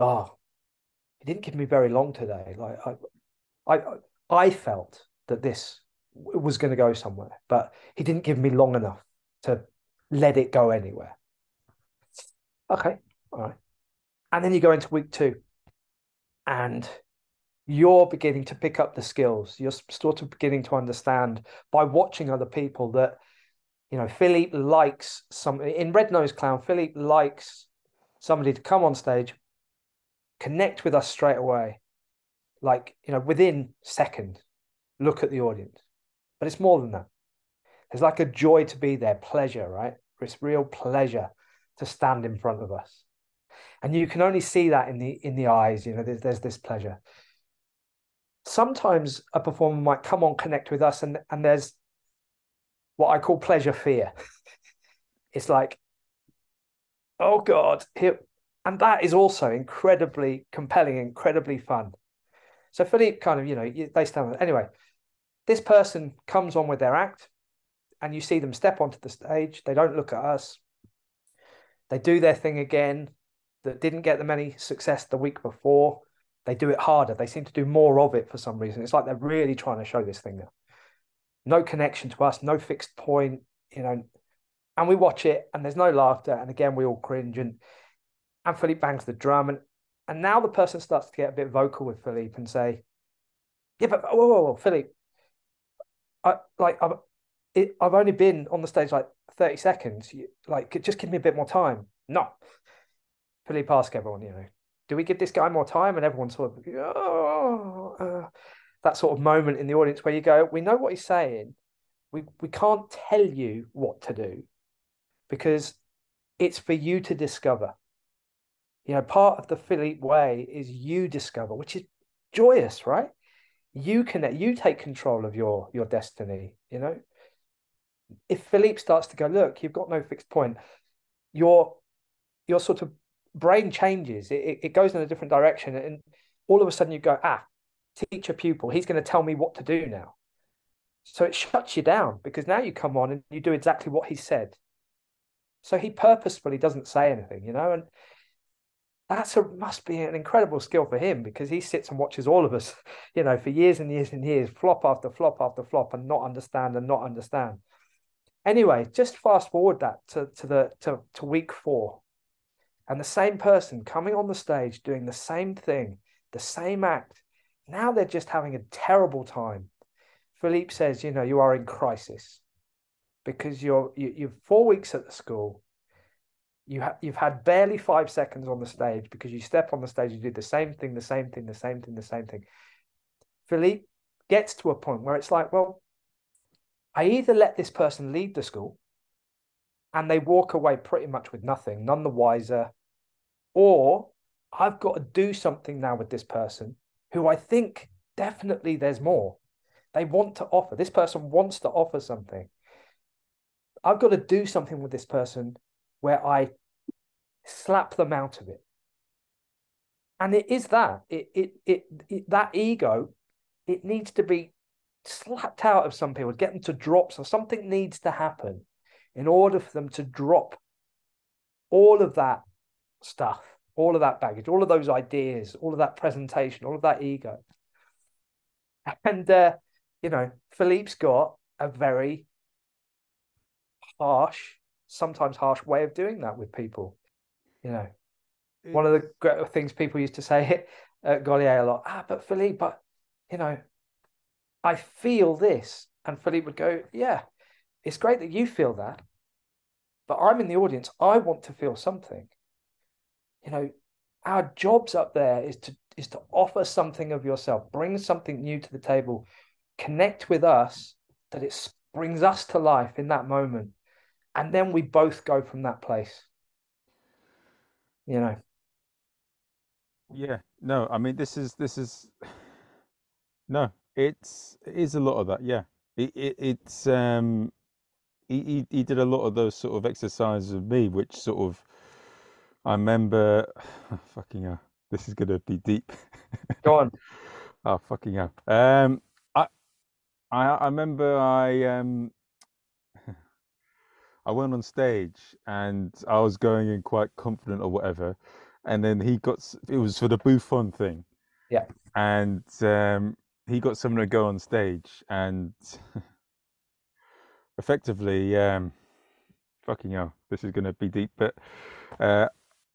Speaker 2: oh, he didn't give me very long today. Like I, I, I felt that this was going to go somewhere, but he didn't give me long enough to let it go anywhere. Okay, all right. And then you go into week two, and you're beginning to pick up the skills. You're sort of beginning to understand by watching other people that, you know, Philippe likes some in Red Nose Clown. Philippe likes somebody to come on stage, connect with us straight away, like you know, within second, look at the audience. But it's more than that. There's like a joy to be there, pleasure, right? It's real pleasure to stand in front of us. And you can only see that in the in the eyes, you know, there's there's this pleasure. Sometimes a performer might come on, connect with us, and and there's what I call pleasure fear. it's like, oh God, here and that is also incredibly compelling, incredibly fun. So Philippe kind of, you know, they stand anyway. This person comes on with their act, and you see them step onto the stage. They don't look at us. They do their thing again that didn't get them any success the week before. They do it harder. They seem to do more of it for some reason. It's like they're really trying to show this thing. No connection to us, no fixed point, you know. And we watch it, and there's no laughter. And again, we all cringe. And and Philippe bangs the drum, and and now the person starts to get a bit vocal with Philippe and say, "Yeah, but whoa, whoa, whoa Philippe, I like I've it, I've only been on the stage like thirty seconds. You, like, just give me a bit more time." No, Philippe ask everyone, you know, do we give this guy more time? And everyone sort of, oh, uh, that sort of moment in the audience where you go, we know what he's saying. We, we can't tell you what to do because it's for you to discover. You know, part of the Philippe way is you discover, which is joyous, right? You can you take control of your your destiny. You know, if Philippe starts to go, look, you've got no fixed point. You're you're sort of brain changes. It, it goes in a different direction, and all of a sudden you go, ah, teacher pupil. He's going to tell me what to do now. So it shuts you down because now you come on and you do exactly what he said. So he purposefully doesn't say anything, you know, and that's a must be an incredible skill for him because he sits and watches all of us, you know, for years and years and years, flop after flop after flop, and not understand and not understand. Anyway, just fast forward that to, to the to, to week four, and the same person coming on the stage doing the same thing, the same act. Now they're just having a terrible time. Philippe says, you know, you are in crisis because you're you, you're four weeks at the school you have you've had barely five seconds on the stage because you step on the stage, you do the same thing, the same thing, the same thing, the same thing. Philippe gets to a point where it's like, well, I either let this person leave the school and they walk away pretty much with nothing, none the wiser, or I've got to do something now with this person who I think definitely there's more. They want to offer. This person wants to offer something. I've got to do something with this person where I slap them out of it. And it is that it, it, it, it that ego, it needs to be slapped out of some people, get them to drop. So something needs to happen in order for them to drop all of that stuff, all of that baggage, all of those ideas, all of that presentation, all of that ego. And uh, you know, Philippe's got a very harsh sometimes harsh way of doing that with people. You know, it, one of the great things people used to say at Gaulier a lot, ah, but Philippe, but you know, I feel this. And Philippe would go, yeah, it's great that you feel that, but I'm in the audience. I want to feel something. You know, our jobs up there is to is to offer something of yourself, bring something new to the table, connect with us that it brings us to life in that moment. And then we both go from that place. You know?
Speaker 1: Yeah. No i mean this is this is no it's it is a lot of that. Yeah. It, it it's um he, he he did a lot of those sort of exercises with me which sort of i remember oh, fucking hell this is gonna be deep
Speaker 2: go on
Speaker 1: oh fucking hell um i i i remember i um I went on stage and I was going in quite confident or whatever, and then he got it was for the Buffon thing.
Speaker 2: Yeah.
Speaker 1: And um, he got someone to go on stage and effectively, um, fucking hell, this is going to be deep, but uh,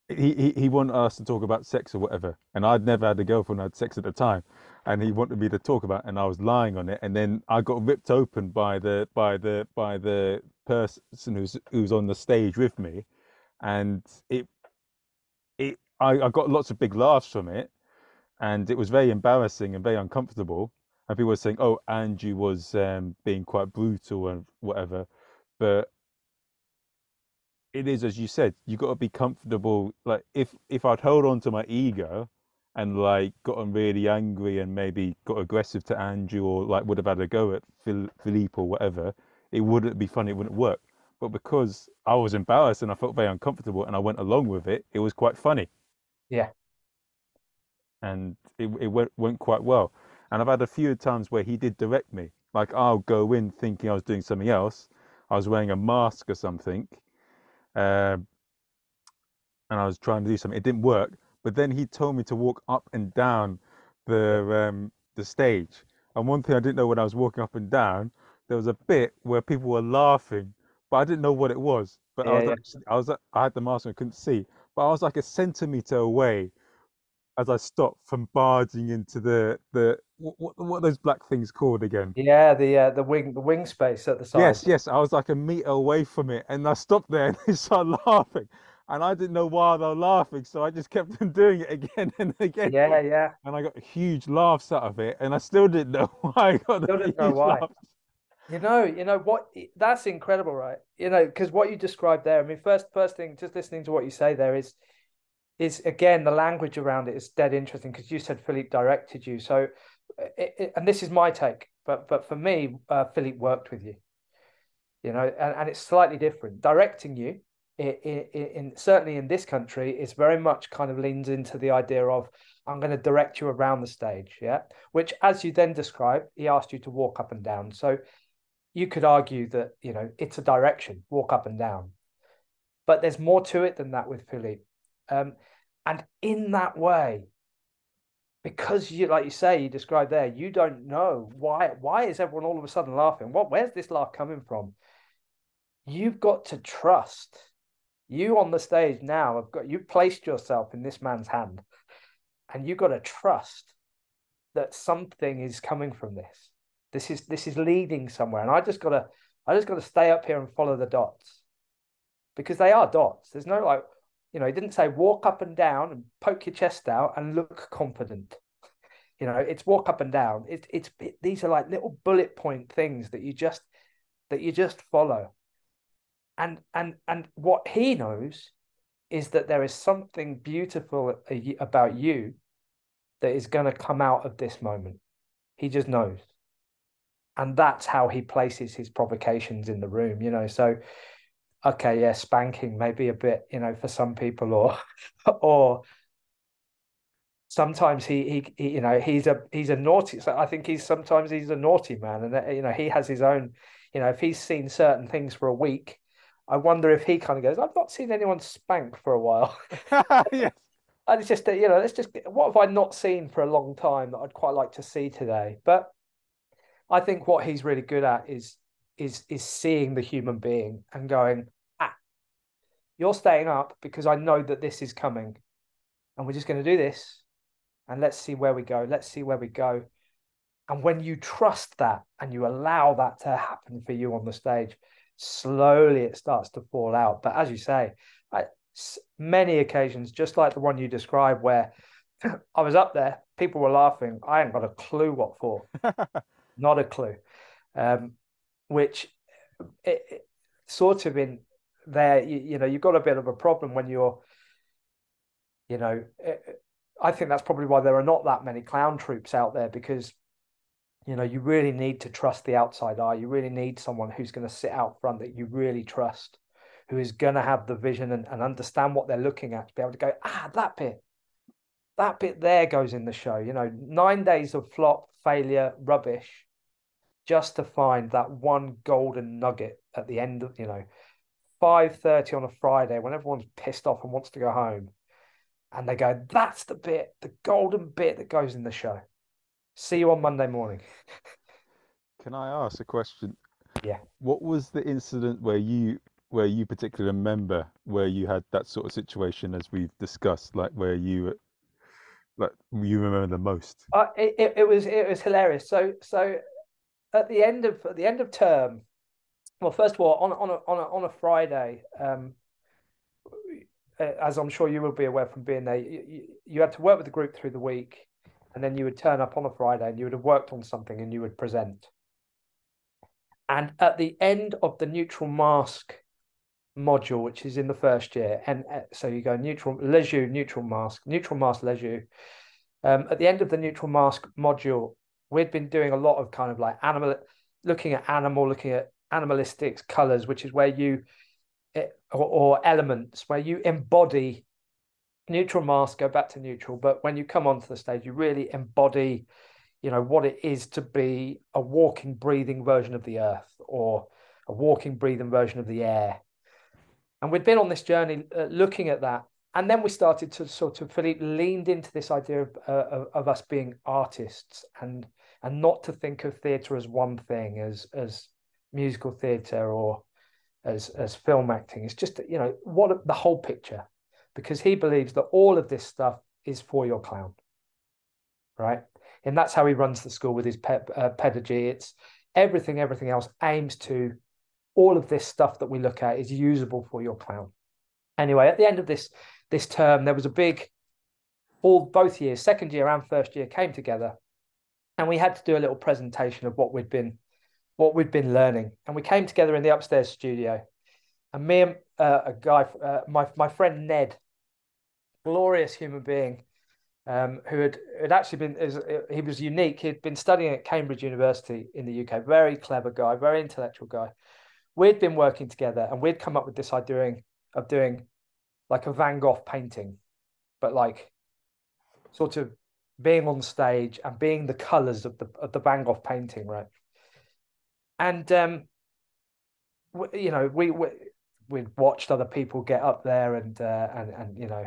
Speaker 1: he, he he wanted us to talk about sex or whatever, and I'd never had a girlfriend, I had sex at the time, and he wanted me to talk about, it, and I was lying on it, and then I got ripped open by the by the by the person who's who's on the stage with me, and it it I, I got lots of big laughs from it, and it was very embarrassing and very uncomfortable. And people were saying, "Oh, Andrew was um, being quite brutal and whatever," but it is as you said. You got to be comfortable. Like if if I'd held on to my ego and like gotten really angry and maybe got aggressive to Andrew or like would have had a go at Phil, Philippe or whatever, it wouldn't be funny. It wouldn't work. But because I was embarrassed and I felt very uncomfortable and I went along with it, it was quite funny.
Speaker 2: Yeah.
Speaker 1: And it it went went quite well. And I've had a few times where he did direct me. Like I'll go in thinking I was doing something else. I was wearing a mask or something, uh, and I was trying to do something. It didn't work. But then he told me to walk up and down the um, the stage. And one thing I didn't know when I was walking up and down, there was a bit where people were laughing, but I didn't know what it was. But I was
Speaker 2: yeah.
Speaker 1: actually, I was I had the mask and I couldn't see, but I was like a centimeter away as I stopped from barging into the the what what, those black things called again?
Speaker 2: Yeah, the uh, the wing the wing space at the side.
Speaker 1: Yes, yes. I was like a meter away from it, and I stopped there and they started laughing, and I didn't know why they were laughing, so I just kept on doing it again and again,
Speaker 2: Yeah, yeah.
Speaker 1: and I got huge laughs out of it, and I still didn't know why I got the
Speaker 2: Still didn't know why.
Speaker 1: laughs.
Speaker 2: You know, you know what? That's incredible, right? You know, because what you described there. I mean, first, first thing, just listening to what you say there is, is again the language around it is dead interesting because you said Philippe directed you. So, it, it, and this is my take, but but for me, uh, Philippe worked with you. You know, and, and it's slightly different. Directing you, in, in, in certainly in this country, it's very much kind of leans into the idea of I'm going to direct you around the stage, yeah. Which, as you then described, he asked you to walk up and down. So you could argue that you know it's a direction, walk up and down, but there's more to it than that with Philippe. Um, and in that way, because you, like you say, you described there, you don't know why. Why is everyone all of a sudden laughing? What? Where's this laugh coming from? You've got to trust. You on the stage now have got you placed yourself in this man's hand, and you've got to trust that something is coming from this. This is this is leading somewhere, and I just gotta I just gotta stay up here and follow the dots because they are dots. There's no like you know, he didn't say walk up and down and poke your chest out and look confident. You know, it's walk up and down. It, it's it, these are like little bullet point things that you just that you just follow. And and and what he knows is that there is something beautiful about you that is going to come out of this moment. He just knows. And that's how he places his provocations in the room, you know. So okay, yeah, spanking maybe a bit, you know, for some people, or or sometimes he, he, he you know he's a he's a naughty. So I think he's sometimes he's a naughty man, and you know he has his own. You know, if he's seen certain things for a week, I wonder if he kind of goes, "I've not seen anyone spank for a while."
Speaker 1: yes.
Speaker 2: And it's just you know, let's just what have I not seen for a long time that I'd quite like to see today. But I think what he's really good at is is is seeing the human being and going, ah, you're staying up because I know that this is coming, and we're just going to do this, and let's see where we go. Let's see where we go. And when you trust that and you allow that to happen for you on the stage, slowly it starts to fall out. But as you say, I, many occasions, just like the one you described, where I was up there, people were laughing. I ain't got a clue what for, not a clue. Um, which it, it, sort of in there, you, you, know, you've got a bit of a problem when you're, you know, it, I think that's probably why there are not that many clown troops out there because, you know, you really need to trust the outside eye. You really need someone who's going to sit out front that you really trust, who is going to have the vision and, and understand what they're looking at to be able to go, ah, that bit, that bit there goes in the show. You know, nine days of flop, failure, rubbish just to find that one golden nugget at the end of you know 5.30 on a friday when everyone's pissed off and wants to go home and they go that's the bit the golden bit that goes in the show See you on Monday morning.
Speaker 1: Can I ask a question?
Speaker 2: Yeah.
Speaker 1: What was the incident where you where you particularly remember where you had that sort of situation as we've discussed, like where you like you remember the most?
Speaker 2: Uh, it, it, it was it was hilarious. So so at the end of at the end of term, well, first of all, on on a on a, on a Friday, um, as I'm sure you will be aware from being there, you, you had to work with the group through the week, and then you would turn up on a Friday and you would have worked on something and you would present. And at the end of the neutral mask module, which is in the first year, and uh, so you go neutral jeux, neutral mask, neutral mask jeux. Um, at the end of the neutral mask module, we'd been doing a lot of kind of like animal, looking at animal, looking at animalistics, colors, which is where you eh, or, or elements where you embody neutral mask, go back to neutral, but when you come onto the stage, you really embody you know what it is to be a walking breathing version of the earth or a walking breathing version of the air. And we'd been on this journey uh, looking at that. And then we started to sort of philippe leaned into this idea of, uh, of, of us being artists. And and not to think of theatre as one thing as as musical theatre or as as film acting it's just you know what the whole picture because he believes that all of this stuff is for your clown right and that's how he runs the school with his uh, pedagogy. It's everything, everything else aims to all of this stuff that we look at is usable for your clown. Anyway, at the end of this this term, there was a big all both years, second year and first year came together, and we had to do a little presentation of what we'd been what we'd been learning. And we came together in the upstairs studio, and me and uh, a guy, uh, my my friend Ned, glorious human being, um, who had, had actually been, he was unique. He'd been studying at Cambridge University in the UK, very clever guy, very intellectual guy. We'd been working together and we'd come up with this idea of doing like a Van Gogh painting, but like sort of being on stage and being the colors of the of the Van Gogh painting, right? And um, you know, we we we watched other people get up there and uh, and and you know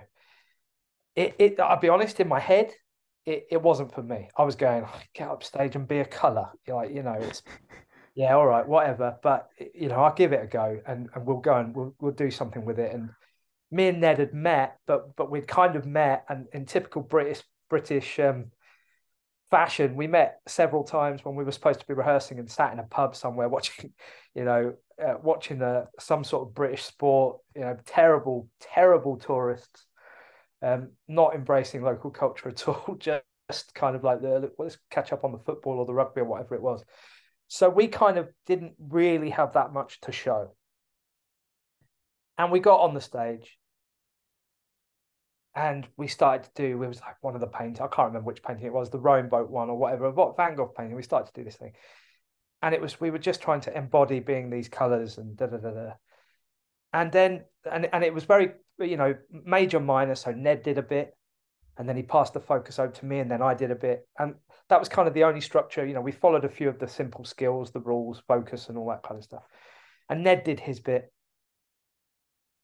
Speaker 2: it, it I'll be honest, in my head, it, it wasn't for me. I was going, oh, get up stage and be a. You're like, you know, it's yeah, all right, whatever. But you know, I'll give it a go and, and we'll go and we'll we'll do something with it. And me and Ned had met, but but we'd kind of met and in typical British British um, fashion, we met several times when we were supposed to be rehearsing and sat in a pub somewhere watching, you know, uh, watching uh, some sort of British sport. You know, terrible, terrible tourists um, not embracing local culture at all, just kind of like the let's catch up on the football or the rugby or whatever it was. So we kind of didn't really have that much to show. And we got on the stage and we started to do it was like one of the paintings i can't remember which painting it was the rowing boat one or whatever what van gogh painting we started to do this thing and it was we were just trying to embody being these colors and da da da da and then and and it was very you know major minor. So Ned did a bit, and then he passed the focus over to me, and then I did a bit, and that was kind of the only structure. You know, we followed a few of the simple skills, the rules, focus, and all that kind of stuff. And Ned did his bit,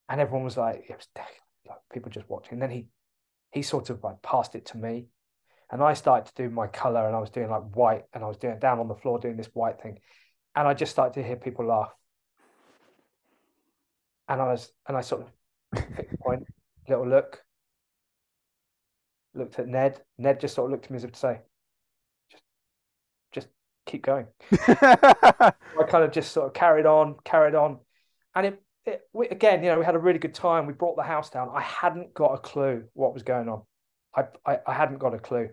Speaker 2: and everyone was like, it was like people just watching. And then he he sort of like passed it to me, and I started to do my color, and I was doing like white, and I was doing it down on the floor doing this white thing, and I just started to hear people laugh and I was and I sort of picked point, little look, looked at Ned. Ned just sort of looked at me as if to say, just just keep going. I kind of just sort of carried on, carried on, and it, it we, again, you know, we had a really good time. We brought the house down. I hadn't got a clue what was going on. I I, I hadn't got a clue,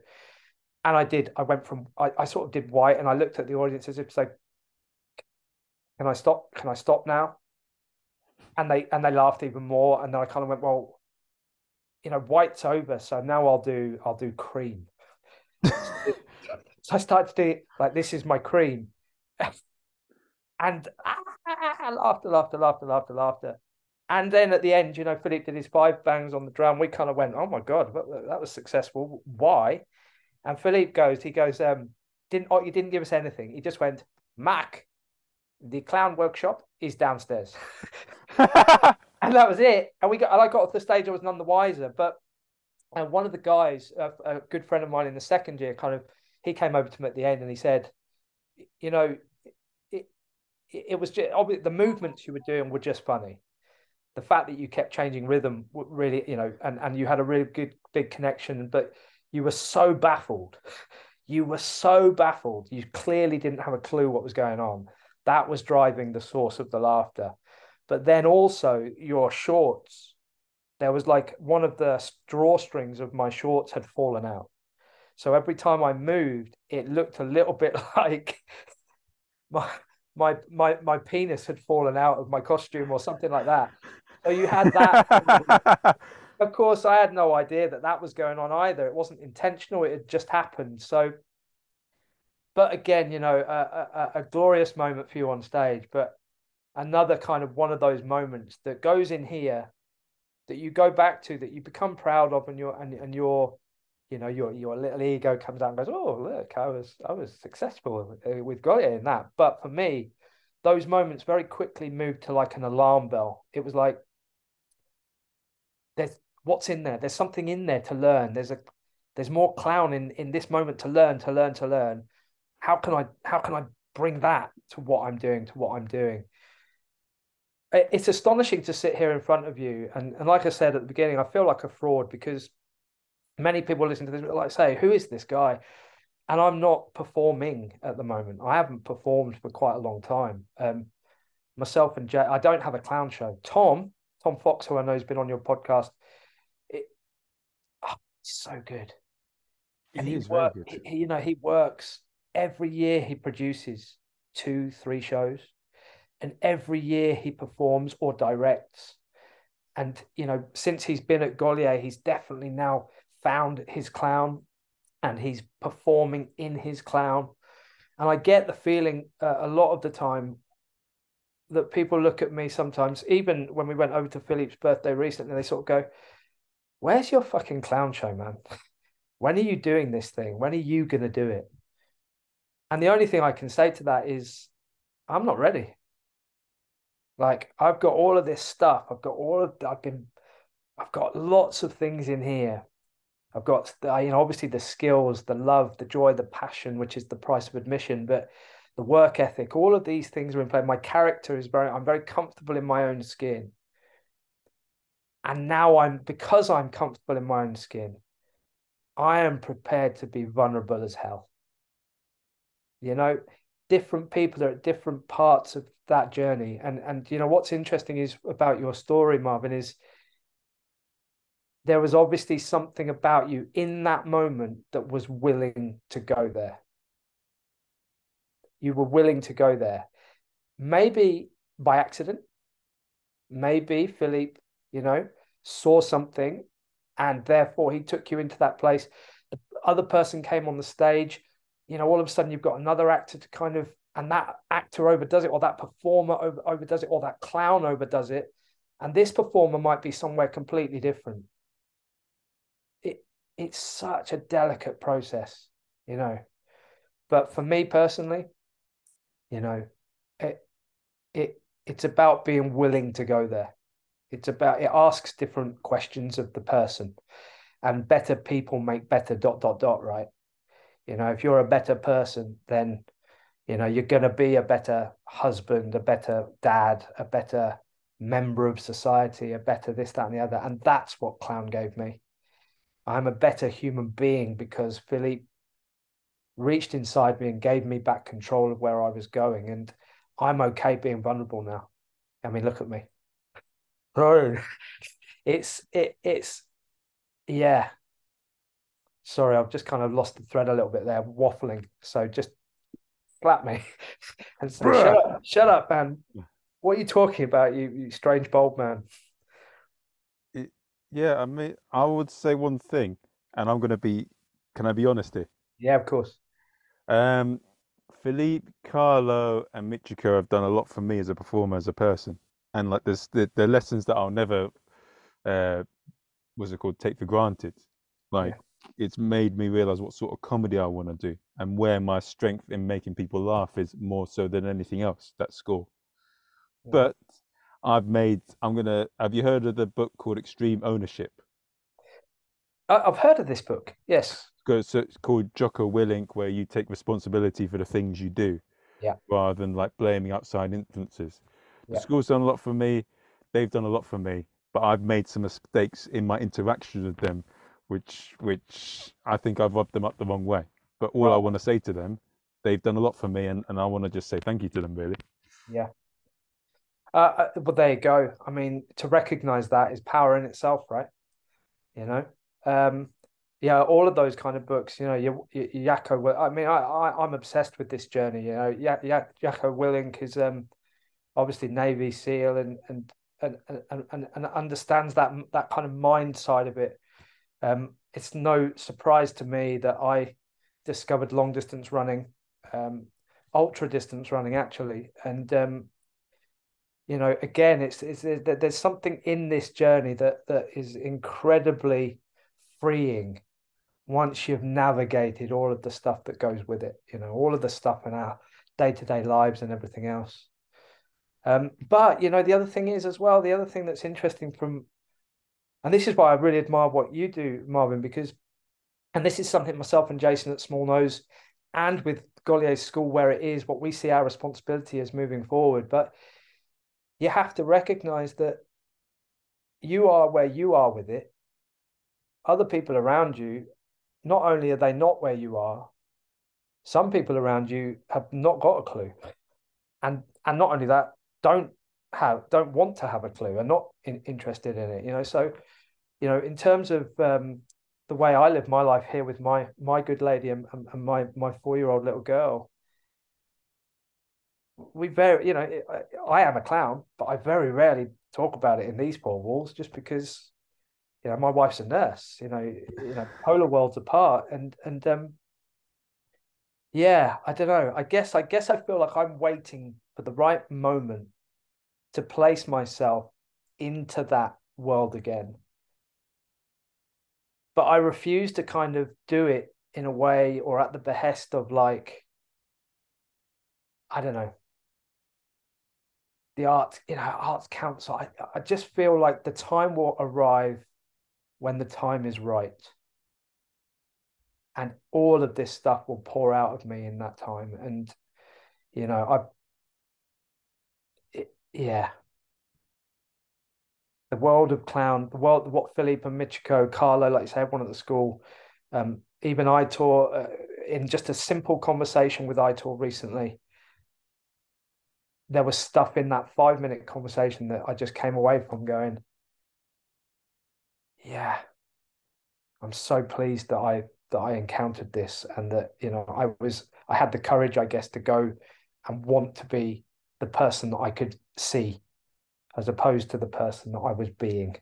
Speaker 2: and I did. I went from I, I sort of did white, and I looked at the audience as if to say, "Can I stop? Can I stop now?" and they and they laughed even more. And then I kind of went, well, you know, white's over, so now I'll do I'll do cream. so I started to do like this is my cream, and ah, laughter, laughter, laughter, laughter, laughter. And then at the end, you know, Philippe did his five bangs on the drum. We kind of went, "Oh my god, that was successful. Why?" And Philippe goes, he goes, um, "Didn't oh, you didn't give us anything?" He just went, "Mac, the clown workshop is downstairs." and that was it. And we got, and I got off the stage. I was none the wiser. But and one of the guys, a, a good friend of mine in the second year, kind of he came over to me at the end and he said, you know, it, was just the movements you were doing were just funny. The fact that you kept changing rhythm really, you know, and and you had a really good big connection, but you were so baffled. You were so baffled. You clearly didn't have a clue what was going on. That was driving the source of the laughter. But then also your shorts, there was like one of the drawstrings of my shorts had fallen out. So every time I moved, it looked a little bit like my my my my penis had fallen out of my costume or something like that. So you had that. of course, I had no idea that that was going on either. It wasn't intentional; it had just happened. So, but again, you know, a, a, a glorious moment for you on stage, but another kind of one of those moments that goes in here that you go back to that you become proud of and your and, and your you know your your little ego comes out and goes oh look i was i was successful uh, with Gaulier in that. But for me those moments very quickly moved to like an alarm bell. It was like there's what's in there? There's something in there to learn. There's a there's more clown in in this moment to learn to learn to learn. How can i how can i bring that to what i'm doing to what i'm doing? It's astonishing to sit here in front of you and, and like i said at the beginning i feel like a fraud because many people listen to this like say who is this guy? And i'm not performing at the moment. I haven't performed for quite a long time. Um, myself and jay i don't have a clown show. Tom tom fox who i know has been on your podcast it, oh, so good.
Speaker 1: And he, he is work, very good.
Speaker 2: He, you know he works every year he produces two three shows. And every year he performs or directs. And you know, since he's been at Gaulier, he's definitely now found his clown, and he's performing in his clown. And I get the feeling uh, a lot of the time that people look at me sometimes, even when we went over to Philippe's birthday recently, they sort of go, Where's your fucking clown show, man? when are you doing this thing? When are you going to do it? And the only thing I can say to that is, I'm not ready. Like I've got all of this stuff. I've got all of I've been I've got lots of things in here. I've got you know obviously the skills, the love, the joy, the passion, which is the price of admission, but the work ethic, all of these things are in play. My character is very I'm very comfortable in my own skin. And now I'm because I'm comfortable in my own skin, I am prepared to be vulnerable as hell. You know, different people are at different parts of that journey and and you know what's interesting is about your story marvin is there was obviously something about you in that moment that was willing to go there. You were willing to go there. Maybe by accident maybe philippe you know saw something and therefore he took you into that place. The other person came on the stage you know all of a sudden you've got another actor to kind of and that actor overdoes it or that performer over, overdoes it or that clown overdoes it. And this performer might be somewhere completely different it's such a delicate process you know but for me personally you know it it it's about being willing to go there it's about it asks different questions of the person and better people make better dot dot dot right you know if you're a better person then you know, you're going to be a better husband, a better dad, a better member of society, a better this, that, and the other. And that's what Clown gave me. I'm a better human being because Philippe reached inside me and gave me back control of where I was going. And I'm okay being vulnerable now. I mean, look at me. Oh, it's it it's yeah. Sorry, I've just kind of lost the thread a little bit there, waffling. So just slap me and say, shut up, shut up, man. What are you talking about, you, you strange bold man?
Speaker 1: Yeah, I mean, I would say one thing, and I'm going to be, can I be honest here?
Speaker 2: Yeah, of course.
Speaker 1: Um, Philippe, Carlo, and Michiko have done a lot for me as a performer, as a person. And like there's the, the lessons that I'll never, uh, what's it called, take for granted. Like, yeah it's made me realize what sort of comedy I want to do and where my strength in making people laugh is more so than anything else. That score. Yeah. But I've made. I'm gonna. Have you heard of the book called Extreme Ownership?
Speaker 2: I've heard of this book. Yes.
Speaker 1: so it's called Jocko Willink, where you take responsibility for the things you do,
Speaker 2: Yeah.
Speaker 1: rather than like blaming outside influences. The
Speaker 2: Yeah.
Speaker 1: school's done a lot for me. They've done a lot for me, but I've made some mistakes in my interaction with them, which which I think I've rubbed them up the wrong way. But all I want to say to them, they've done a lot for me, and, and I want to just say thank you to them, really.
Speaker 2: Yeah. Uh, uh, but there you go. I mean, to recognize that is power in itself, right? You know, um, yeah, all of those kind of books. You know, you, you. Will- I mean, I, I I'm obsessed with this journey. You know, yeah, yeah, Jocko Willink is um obviously Navy SEAL and and and and and, and understands that that kind of mind side of it. Um, it's no surprise to me that I discovered long distance running, um, ultra distance running actually, and um, you know, again, it's it's there- there's something in this journey that that is incredibly freeing once you've navigated all of the stuff that goes with it. You know, all of the stuff in our day to day lives and everything else. Um, but you know, the other thing is as well, the other thing that's interesting from, and this is why I really admire what you do, Marvin, because, and this is something myself and Jason at Small Nose, and with Gaulier's School where it is, what we see our responsibility as moving forward. But you have to recognize that you are where you are with it. Other people around you, not only are they not where you are, some people around you have not got a clue, and and not only that, don't have don't want to have a clue, and not in, interested in it. You know, so you know, in terms of um, the way I live my life here with my my good lady and, and, and my my four year old little girl, we very you know I, am a clown, but I very rarely talk about it in these four walls, just because you know my wife's a nurse. You know, you know, polar worlds apart, and and um, yeah, I don't know. I guess I guess I feel like I'm waiting for the right moment to place myself into that world again. But I refuse to kind of do it in a way or at the behest of like, I don't know, the arts, you know, arts council. I, I just feel like the time will arrive when the time is right. And all of this stuff will pour out of me in that time. And, you know, I, it, yeah. The world of clown, the world, what Philippe and Michiko, Carlo, like you say, everyone at the school, um, even Aitor, uh, in just a simple conversation with Aitor recently, there was stuff in that five minute conversation that I just came away from going, yeah, I'm so pleased that I that I encountered this and that you know I was I had the courage, I guess, to go and want to be the person that I could see, as opposed to the person that I was being,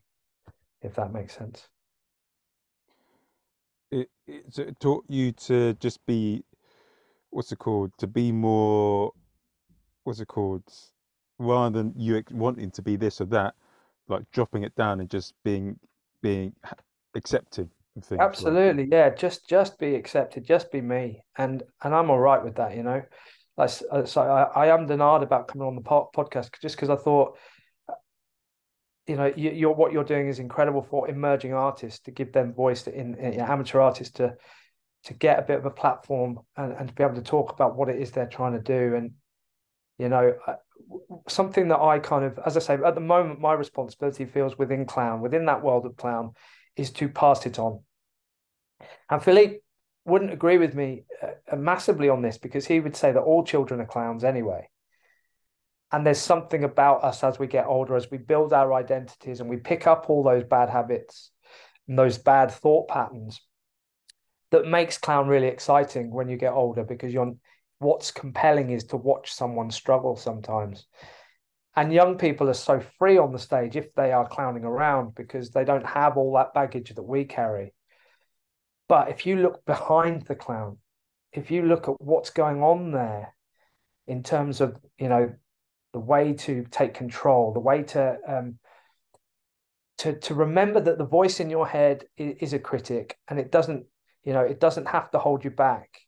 Speaker 2: if that makes sense.
Speaker 1: It, it, taught you to just be, what's it called? To be more, what's it called? Rather than you wanting to be this or that, like dropping it down and just being, being accepting things.
Speaker 2: Absolutely, yeah. Just just be accepted, just be me, and and I'm all right with that, you know. Like uh, so, I, I am denied about coming on the po- podcast just because I thought, you know, you, you're what you're doing is incredible for emerging artists to give them voice to in, in amateur artists to to get a bit of a platform and, and to be able to talk about what it is they're trying to do and you know something that I kind of as I say at the moment my responsibility feels within clown within that world of clown is to pass it on. And Philippe wouldn't agree with me uh, massively on this because he would say that all children are clowns anyway. And there's something about us as we get older as we build our identities and we pick up all those bad habits and those bad thought patterns that makes clown really exciting when you get older because you're what's compelling is to watch someone struggle sometimes. And young people are so free on the stage if they are clowning around because they don't have all that baggage that we carry. But if you look behind the clown if you look at what's going on there in terms of you know the way to take control the way to um, to to remember that the voice in your head is, is a critic and it doesn't you know it doesn't have to hold you back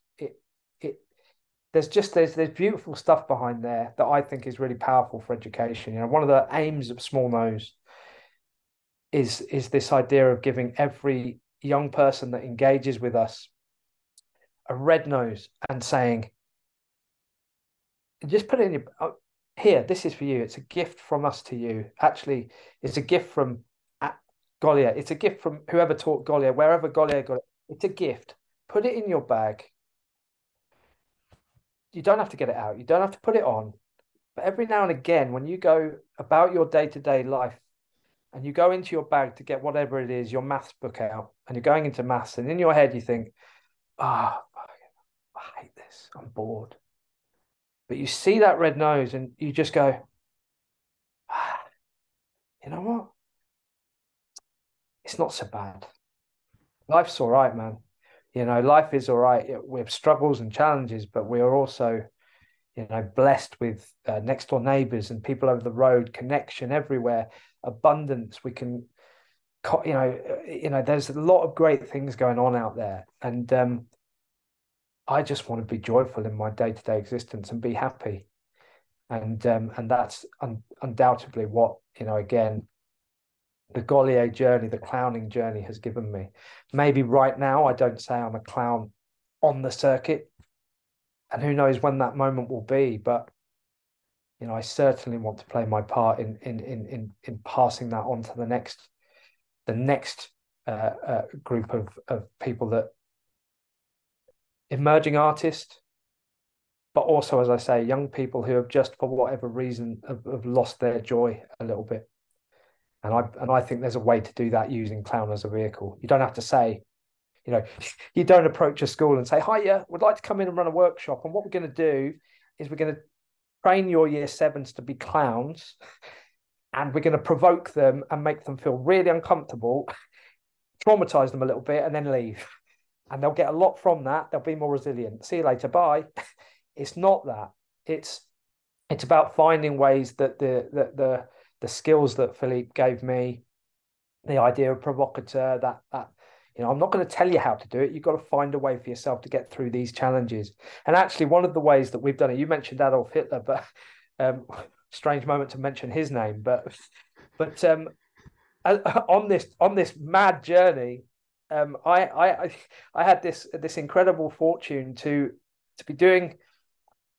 Speaker 2: there's just there's there's beautiful stuff behind there that i think is really powerful for education you know one of the aims of small nose is is this idea of giving every young person that engages with us a red nose and saying, just put it in your uh, here. This is for you. It's a gift from us to you. Actually, it's a gift from uh, Gaulier. It's a gift from whoever taught Gaulier, wherever Gaulier got it. It's a gift. Put it in your bag. You don't have to get it out. You don't have to put it on. But every now and again, when you go about your day to day life and you go into your bag to get whatever it is, your maths book out, and you're going into maths, and in your head you think, ah, oh, I hate this. I'm bored. But you see that red nose and you just go, ah, you know what? It's not so bad. Life's all right, man. You know, life is all right. We have struggles and challenges, but we are also, you know, blessed with uh, next door neighbors and people over the road, connection everywhere, abundance. We can, you know, uh, you know, there's a lot of great things going on out there, and um, I just want to be joyful in my day to day existence and be happy. And um, and that's un- undoubtedly what you know. Again, the Gaulier journey, the clowning journey, has given me. Maybe right now I don't say I'm a clown on the circuit, and who knows when that moment will be. But you know, I certainly want to play my part in in in in, in passing that on to the next the next uh, uh, group of of people that emerging artists, but also, as I say, young people who have just, for whatever reason, have, have lost their joy a little bit. And I and I think there's a way to do that using clown as a vehicle. You don't have to say, you know, you don't approach a school and say, "Hi, yeah, we'd like to come in and run a workshop." And what we're going to do is we're going to train your year sevens to be clowns, and we're going to provoke them and make them feel really uncomfortable, traumatize them a little bit, and then leave and they'll get a lot from that. They'll be more resilient. See you later. Bye. it's not that. It's it's about finding ways that the the the, the skills that Philippe gave me, the idea of provocateur, that that you know, I'm not going to tell you how to do it. You've got to find a way for yourself to get through these challenges. And actually, one of the ways that we've done it, you mentioned Adolf Hitler, but um, strange moment to mention his name, but but um, on this on this mad journey, um, I, I I had this this incredible fortune to to be doing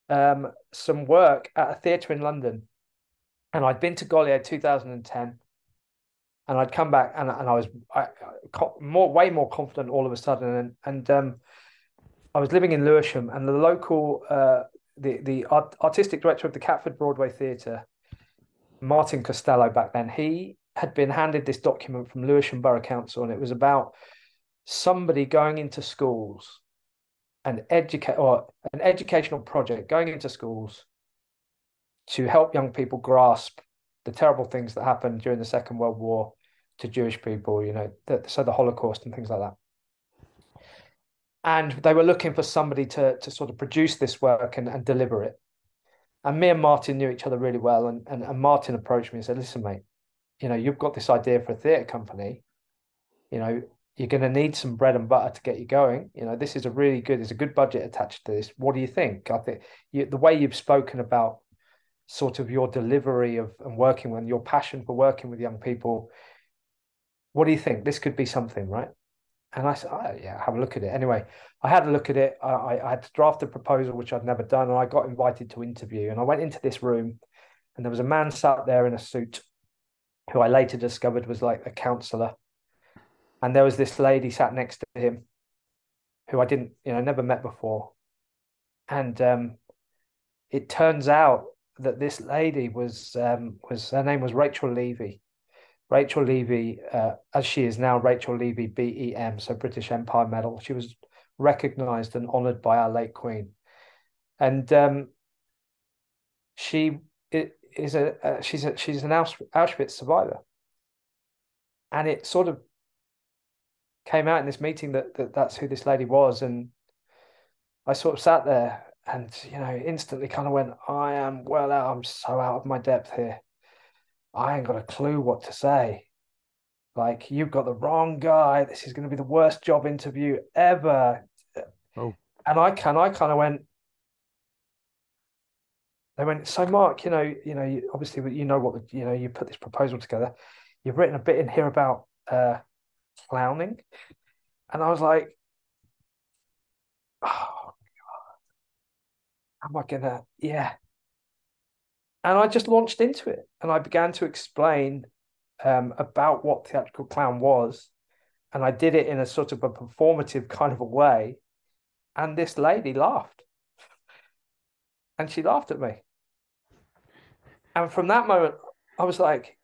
Speaker 2: um, some work at a theatre in London, and I'd been to Gaulier 2010, and I'd come back and, and I was I, more way more confident all of a sudden, and and um, I was living in Lewisham, and the local uh, the the art, artistic director of the Catford Broadway Theatre, Martin Costello back then, he had been handed this document from Lewisham Borough Council, and it was about somebody going into schools and educate or an educational project going into schools to help young people grasp the terrible things that happened during the Second World War to Jewish people, you know, that, so the Holocaust and things like that. And they were looking for somebody to to sort of produce this work and, and deliver it. And me and Martin knew each other really well. And, and, and Martin approached me and said, listen, mate, you know, you've got this idea for a theatre company. You know, you're going to need some bread and butter to get you going. You know, this is a really good, there's a good budget attached to this. What do you think? I think you, the way you've spoken about sort of your delivery of and working with your passion for working with young people. What do you think? This could be something, right? And I said, oh, yeah, have a look at it. Anyway, I had a look at it. I, I had to draft a proposal, which I'd never done, and I got invited to interview. And I went into this room, and there was a man sat there in a suit who I later discovered was like a counselor and there was this lady sat next to him who I didn't, you know, never met before. And um, it turns out that this lady was um, was her name was Rachel Levy. Rachel Levy, uh, as she is now, Rachel Levy BEM, so British Empire Medal. She was recognised and honoured by our late Queen, and um, she is a uh, she's a she's an Auschwitz survivor, and it sort of came out in this meeting that, that that's who this lady was, and I sort of sat there and you know instantly kind of went, I am well out. I'm so out of my depth here. I ain't got a clue what to say. Like you've got the wrong guy. This is going to be the worst job interview ever. Oh. And I can I kind of went. They went. So Mark, you know, you know, you, obviously, you know what the, you know. You put this proposal together. You've written a bit in here about uh, clowning. And I was like, oh, am I gonna, yeah. And I just launched into it and I began to explain um, about what theatrical clown was. And I did it in a sort of a performative kind of a way. And this lady laughed. And she laughed at me. And from that moment, I was like,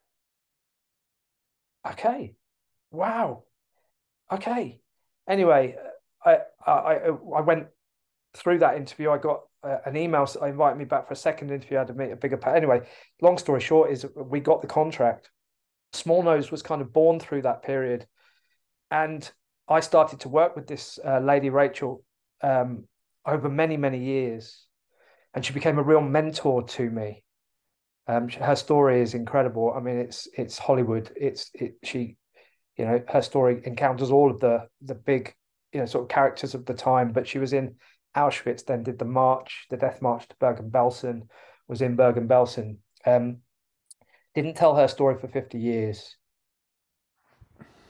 Speaker 2: okay, wow, okay. Anyway, I I I went through that interview. I got uh, an email. So invited me back for a second interview. I had to a bigger. Part. Anyway, long story short is we got the contract. Small Nose was kind of born through that period, and I started to work with this uh, lady Rachel um, over many many years, and she became a real mentor to me. Um, her story is incredible. I mean, it's it's Hollywood. It's it. She, you know, her story encounters all of the the big, you know, sort of characters of the time. But she was in Auschwitz, then did the march, the death march to Bergen-Belsen, was in Bergen-Belsen. Um, didn't tell her story for 50 years.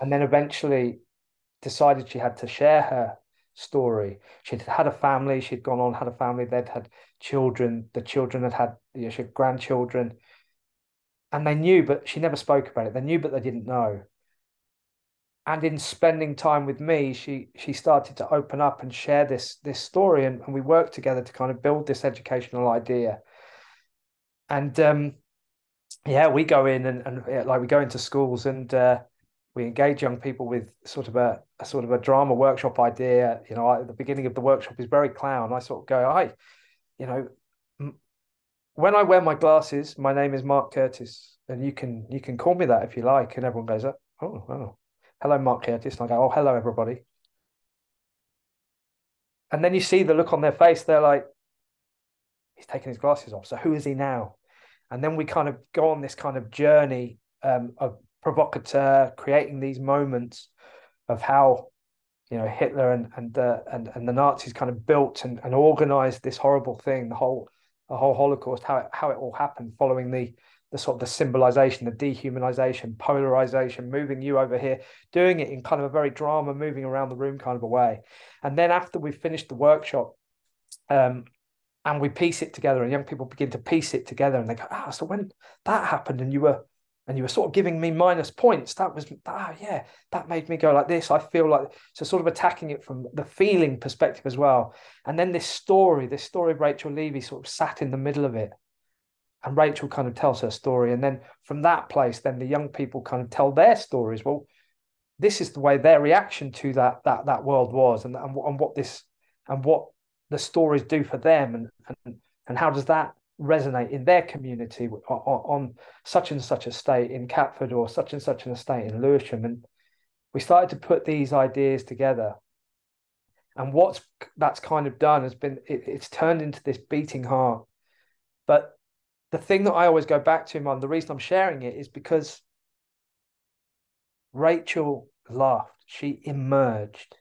Speaker 2: And then eventually decided she had to share her story. She'd had a family, she'd gone on, had a family, they'd had children, the children had had, you know, she had grandchildren. And they knew, but she never spoke about it. They knew, but they didn't know and in spending time with me she she started to open up and share this this story and, and we worked together to kind of build this educational idea. And um, yeah we go in and, and yeah, like we go into schools and uh, we engage young people with sort of a, a, sort of a drama workshop idea. You know at the beginning of the workshop is very clown. I sort of go hi you know when i wear my glasses my name is mark curtis and you can you can call me that if you like. And everyone goes oh oh hello, Mark Curtis. And I go, oh, hello, everybody. And then you see the look on their face. They're like, he's taking his glasses off. So who is he now? And then we kind of go on this kind of journey um, of provocateur, creating these moments of how you know Hitler and and uh, and and the Nazis kind of built and, and organized this horrible thing, the whole the whole Holocaust, how it, how it all happened following the the sort of the symbolization, the dehumanization, polarization, moving you over here, doing it in kind of a very drama, moving around the room kind of a way. And then after we finished the workshop, um, and we piece it together, and young people begin to piece it together, and they go, "Ah, so when that happened, and you were, and you were sort of giving me minus points, that was, ah, yeah, that made me go like this. I feel like so, sort of attacking it from the feeling perspective as well. And then this story, this story of Rachel Levy, sort of sat in the middle of it, and Rachel kind of tells her story. And then from that place, then the young people kind of tell their stories. Well, this is the way their reaction to that that that world was, and and, and what this and what the stories do for them, and and and how does that resonate in their community on, on such and such a state in Catford or such and such an estate in Lewisham, and we started to put these ideas together. And what's that's kind of done has been it, it's turned into this beating heart, but the thing that I always go back to, man, the reason I'm sharing it is because Rachel laughed. She emerged.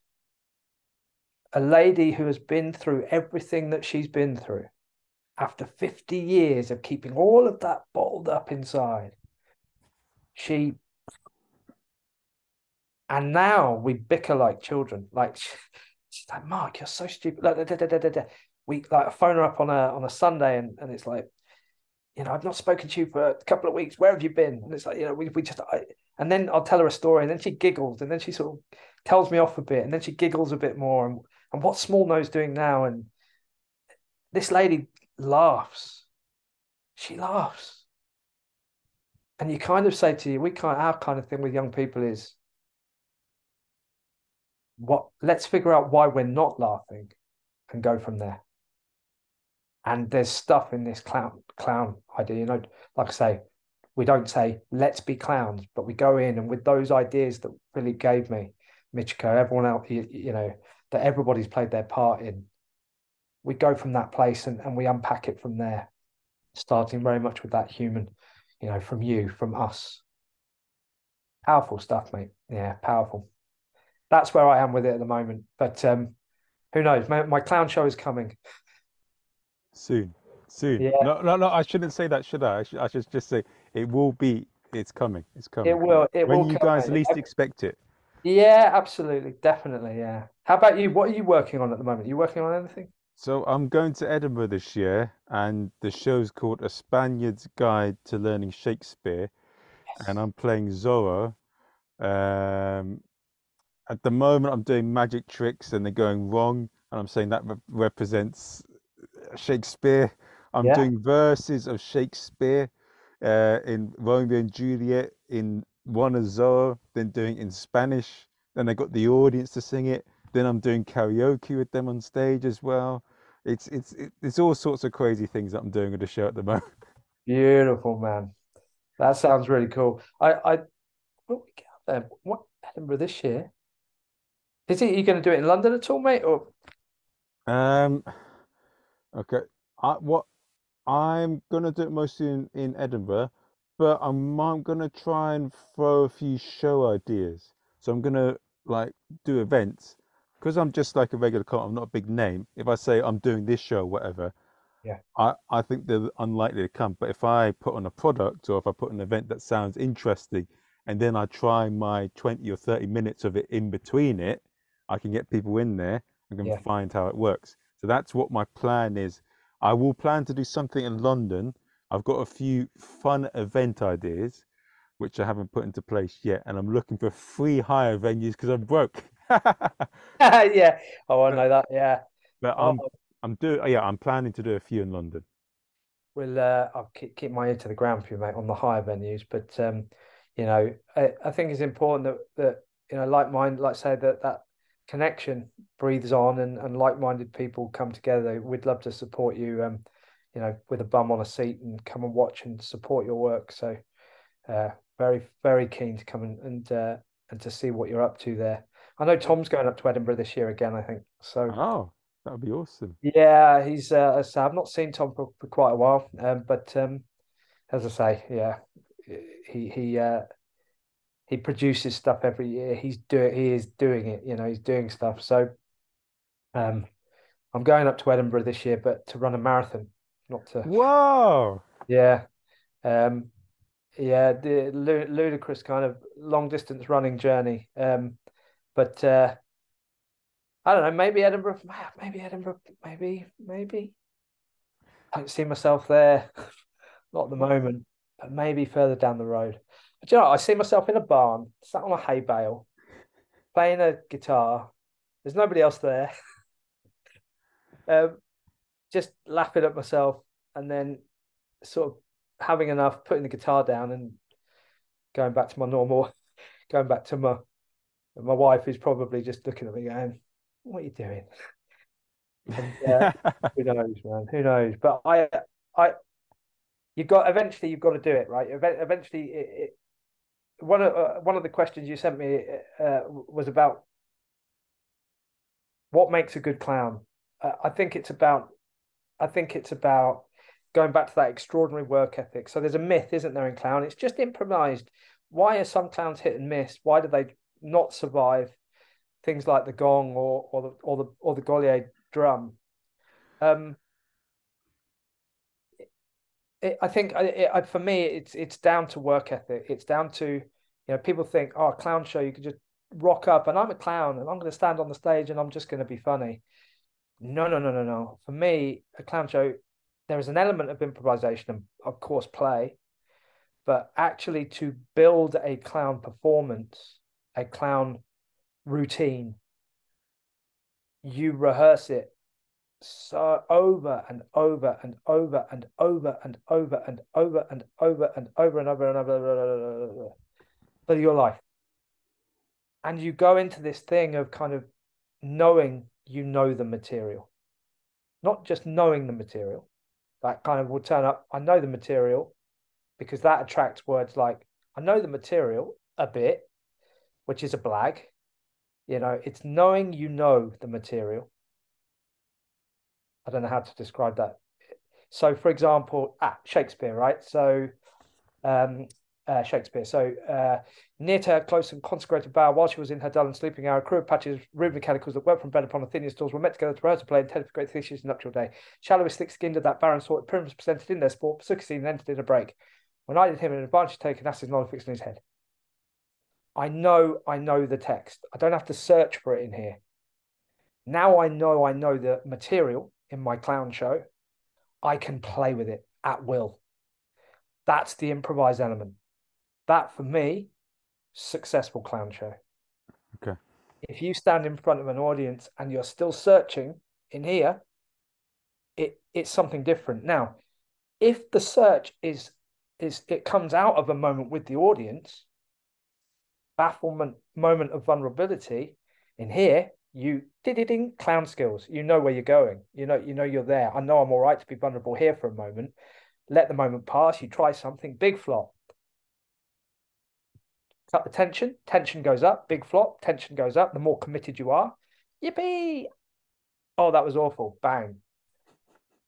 Speaker 2: A lady who has been through everything that she's been through after 50 years of keeping all of that bottled up inside. She and now we bicker like children. Like she's like, Mark, you're so stupid. Like, da, da, da, we like phone her up on a on a Sunday and, and it's like, you know, I've not spoken to you for a couple of weeks. Where have you been? And it's like, you know, we, we just, I, and then I'll tell her a story and then she giggles and then she sort of tells me off a bit and then she giggles a bit more. And, and what's Small Nose doing now? And this lady laughs. She laughs. And you kind of say to you, we of, our kind of thing with young people is what, let's figure out why we're not laughing and go from there and there's stuff in this clown clown idea you know like i say we don't say let's be clowns but we go in and with those ideas that Philippe gave me michiko everyone else you, you know that everybody's played their part in we go from that place and, and we unpack it from there starting very much with that human you know from you from us. Powerful stuff mate. Yeah powerful. That's where i am with it at the moment but um who knows? My, my clown show is coming
Speaker 1: Soon, soon.
Speaker 2: Yeah.
Speaker 1: No, no, no. I shouldn't say that, should I? I should, I should just say it will be. It's coming. It's coming.
Speaker 2: It will. It will
Speaker 1: when
Speaker 2: will
Speaker 1: you guys least expect it.
Speaker 2: Yeah, absolutely, definitely. Yeah. How about you? What are you working on at the moment? Are you working on anything?
Speaker 1: So I'm going to Edinburgh this year, and the show's called A Spaniard's Guide to Learning Shakespeare, and I'm playing Zorro. Um, at the moment, I'm doing magic tricks, and they're going wrong, and I'm saying that re represents Shakespeare. I'm
Speaker 2: Yeah.
Speaker 1: doing verses of Shakespeare uh, in Romeo and Juliet in one of Zorro, then doing it in Spanish. Then I got the audience to sing it. Then I'm doing karaoke with them on stage as well. It's it's it's all sorts of crazy things that I'm doing with the show at the moment.
Speaker 2: Beautiful, man. That sounds really cool. I, I, what we get up there? What Edinburgh this year? Is it you going to do it in London at all, mate? Or
Speaker 1: Um, okay. I what I'm gonna do it mostly in, in Edinburgh, but I'm I'm gonna try and throw a few show ideas. So I'm gonna like do events because I'm just like a regular con. I'm not a big name. If I say I'm doing this show, whatever,
Speaker 2: yeah,
Speaker 1: I I think they're unlikely to come. But if I put on a product or if I put an event that sounds interesting, and then I try my 20 or 30 minutes of it in between it, I can get people in there and can
Speaker 2: yeah,
Speaker 1: find how it works. So that's what my plan is. I will plan to do something in London. I've got a few fun event ideas, which I haven't put into place yet, and I'm looking for free hire venues because I'm broke.
Speaker 2: yeah. Oh, I know that. Yeah.
Speaker 1: but
Speaker 2: Oh,
Speaker 1: I'm I'm doing yeah, I'm planning to do a few in London.
Speaker 2: We'll uh, I'll keep keep my ear to the ground for you, mate, on the higher venues. But um, you know, I, I think it's important that that you know, like mine, like say that that connection breathes on and, and like-minded people come together. We'd love to support you, um, you know, with a bum on a seat and come and watch and support your work. So uh, very, very keen to come and and uh, and to see what you're up to there. I know Tom's going up to Edinburgh this year again, I think. So
Speaker 1: Oh, that would be awesome.
Speaker 2: yeah, he's uh, say, I've not seen Tom for, for quite a while. Um, but um, as I say, yeah, he he uh he produces stuff every year. He's doing he is doing it, you know, he's doing stuff. So um I'm going up to Edinburgh this year, but to run a marathon, not to
Speaker 1: Whoa!
Speaker 2: yeah. Um yeah, the lu- ludicrous kind of long distance running journey. Um but uh I don't know, maybe Edinburgh, maybe Edinburgh, maybe, maybe. I don't see myself there, not at the moment, but maybe further down the road. You know, I see myself in a barn, sat on a hay bale, playing a guitar. There's nobody else there. Um, just laughing at myself and then sort of having enough, putting the guitar down and going back to my normal, going back to my my wife is probably just looking at me going, What are you doing? And uh, who knows, man? Who knows? But I I you've got eventually you've got to do it, right? Eventually it, it one of uh, one of the questions you sent me uh, was about what makes a good clown. Uh, I think it's about I think it's about going back to that extraordinary work ethic. So there's a myth, isn't there, in clown? It's just improvised. Why are some clowns hit and miss? Why do they not survive things like the gong or or the or the or the Gaulier drum? Um, I think it, it, for me, it's it's down to work ethic. It's down to you know people think, oh, clown show, you could just rock up, and I'm a clown, and I'm going to stand on the stage, and I'm just going to be funny. No, no, no, no, no. For me, a clown show, there is an element of improvisation and, of course, play, but actually to build a clown performance, a clown routine, you rehearse it so over and over and over and over and over and over and over and over and over and over for your life. And you go into this thing of kind of knowing you know the material, not just knowing the material. That kind of will turn up. I know the material because that attracts words like I know the material a bit, which is a blag. You know, it's knowing you know the material. I don't know how to describe that. So, for example, ah, Shakespeare, right? So, um, uh, Shakespeare. So, uh, near to her close and consecrated bower, while she was in her dull and sleeping hour, a crew of patches, rude mechanicals that worked from bed upon Athenian stalls were met together to rehearse a play intended for great Theseus' nuptial day. Shallowest, thick-skinned of that barren sort, Pyramus presented in their sport, Psuchasine and entered in a break. When I did him an advantage taken, Ass's knowledge fixed in his head. I know, I know the text. I don't have to search for it in here. Now I know, I know the material in my clown show, I can play with it at will. That's the improvised element. That for me, successful clown show.
Speaker 1: Okay.
Speaker 2: If you stand in front of an audience and you're still searching in here, it it's something different. Now, if the search is is it comes out of a moment with the audience, bafflement, moment of vulnerability, in here, you did ding clown skills. You know where you're going. You know, you know you're there. I know I'm all right to be vulnerable here for a moment. Let the moment pass. You try something, big flop. Cut the tension. Tension goes up, big flop, tension goes up. The more committed you are, yippee. Oh, that was awful. Bang.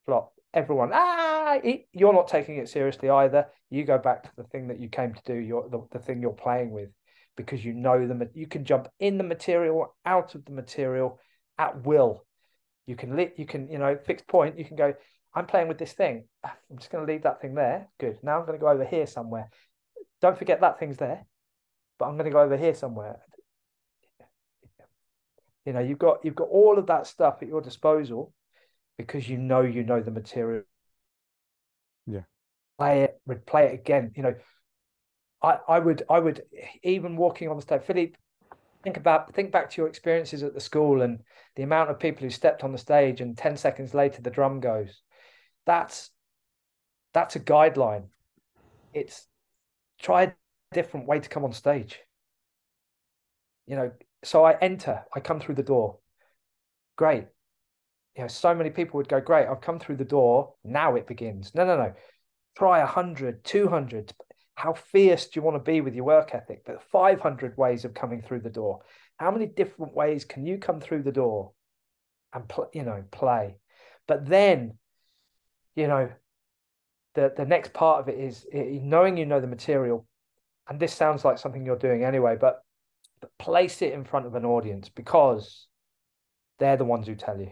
Speaker 2: Flop. Everyone, ah, you're not taking it seriously either. You go back to the thing that you came to do, your the, the thing you're playing with because you know them. You can jump in the material, out of the material at will. You can lit, you can, you know, fixed point. You can go, I'm playing with this thing. Ah, I'm just going to leave that thing there. Good. Now I'm going to go over here somewhere. Don't forget that thing's there, but I'm going to go over here somewhere. You know, you've got you've got all of that stuff at your disposal because you know you know the material.
Speaker 1: Yeah.
Speaker 2: Play it, replay it again. You know, I, I would I would even walking on the stage, Philippe, think about think back to your experiences at the school and the amount of people who stepped on the stage and 10 seconds later the drum goes. That's that's a guideline. It's try a different way to come on stage. You know, so I enter, I come through the door. Great. You know, so many people would go, Great, I've come through the door. Now it begins. No, no, no. Try 100, 200, how fierce do you want to be with your work ethic? But 500 ways of coming through the door. How many different ways can you come through the door and pl- you know play? But then, you know, the the next part of it is knowing you know the material, and this sounds like something you're doing anyway, but, but place it in front of an audience because they're the ones who tell you